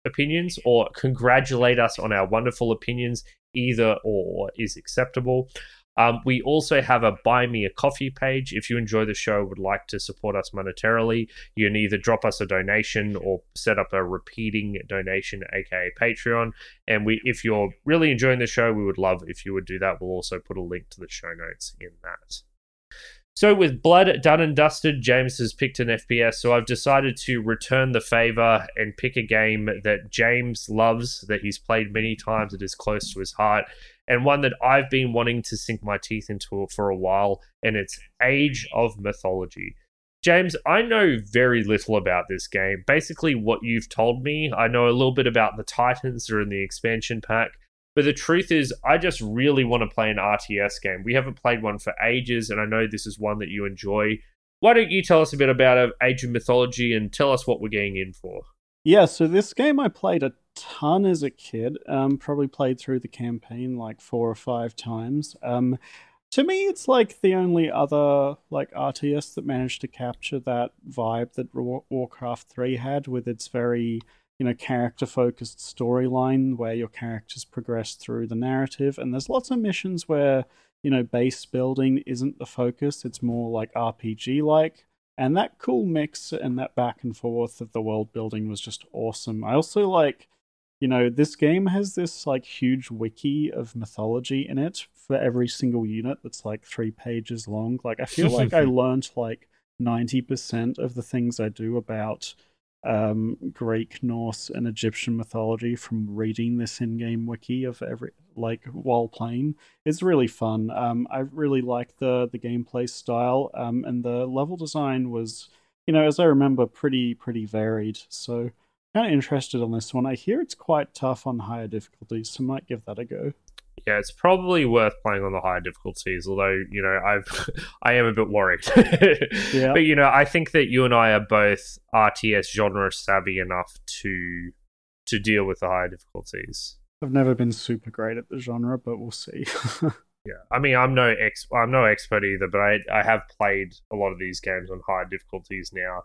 opinions or congratulate us on our wonderful opinions. Either or is acceptable. Um, we also have a buy me a coffee page. If you enjoy the show, would like to support us monetarily, you can either drop us a donation or set up a repeating donation, aka Patreon. And we, if you're really enjoying the show, we would love if you would do that. We'll also put a link to the show notes in that. So, with Blood done and dusted, James has picked an FPS. So, I've decided to return the favor and pick a game that James loves, that he's played many times, that is close to his heart and one that I've been wanting to sink my teeth into for a while, and it's Age of Mythology. James, I know very little about this game. Basically, what you've told me, I know a little bit about the Titans that are in the expansion pack, but the truth is, I just really want to play an RTS game. We haven't played one for ages, and I know this is one that you enjoy. Why don't you tell us a bit about uh, Age of Mythology and tell us what we're getting in for? Yeah, so this game I played a ton as a kid. Um, probably played through the campaign like four or five times. Um, to me, it's like the only other like RTS that managed to capture that vibe that Warcraft Three had, with its very you know character focused storyline where your characters progress through the narrative, and there's lots of missions where you know base building isn't the focus; it's more like RPG like. And that cool mix and that back and forth of the world building was just awesome. I also like, you know, this game has this like huge wiki of mythology in it for every single unit that's like three pages long. Like, I feel like I learned like 90% of the things I do about um, Greek, Norse, and Egyptian mythology from reading this in-game wiki of every like while playing. It's really fun. Um, I really like the the gameplay style, um, and the level design was, you know, as I remember, pretty pretty varied. So kind of interested on this one. I hear it's quite tough on higher difficulties, so might give that a go. Yeah, it's probably worth playing on the higher difficulties. Although you know, I've I am a bit worried. Yeah. But you know, I think that you and I are both RTS genre savvy enough to to deal with the higher difficulties. I've never been super great at the genre, but we'll see. Yeah, I mean, I'm no ex, I'm no expert either, but I I have played a lot of these games on higher difficulties now.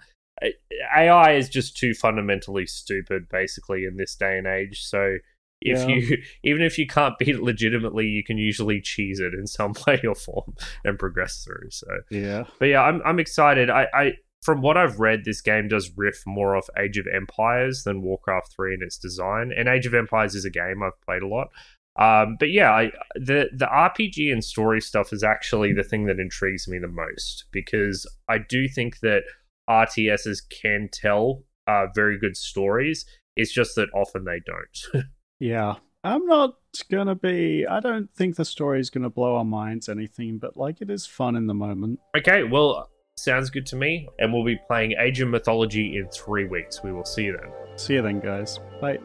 AI is just too fundamentally stupid, basically, in this day and age. So if Yeah. you even if you can't beat it legitimately, you can usually cheese it in some way or form and progress through. So, yeah. but yeah, I'm I'm excited. I, I from what I've read, this game does riff more off Age of Empires than Warcraft Three in its design. And Age of Empires is a game I've played a lot. Um, but yeah, I, the the RPG and story stuff is actually the thing that intrigues me the most because I do think that RTSs can tell uh, very good stories. It's just that often they don't. Yeah. I'm not gonna be I don't think the story is gonna blow our minds anything, but like it is fun in the moment. okay, well, sounds good to me. And we'll be playing Age of Mythology in three weeks. We will see you then. See you then guys. Bye.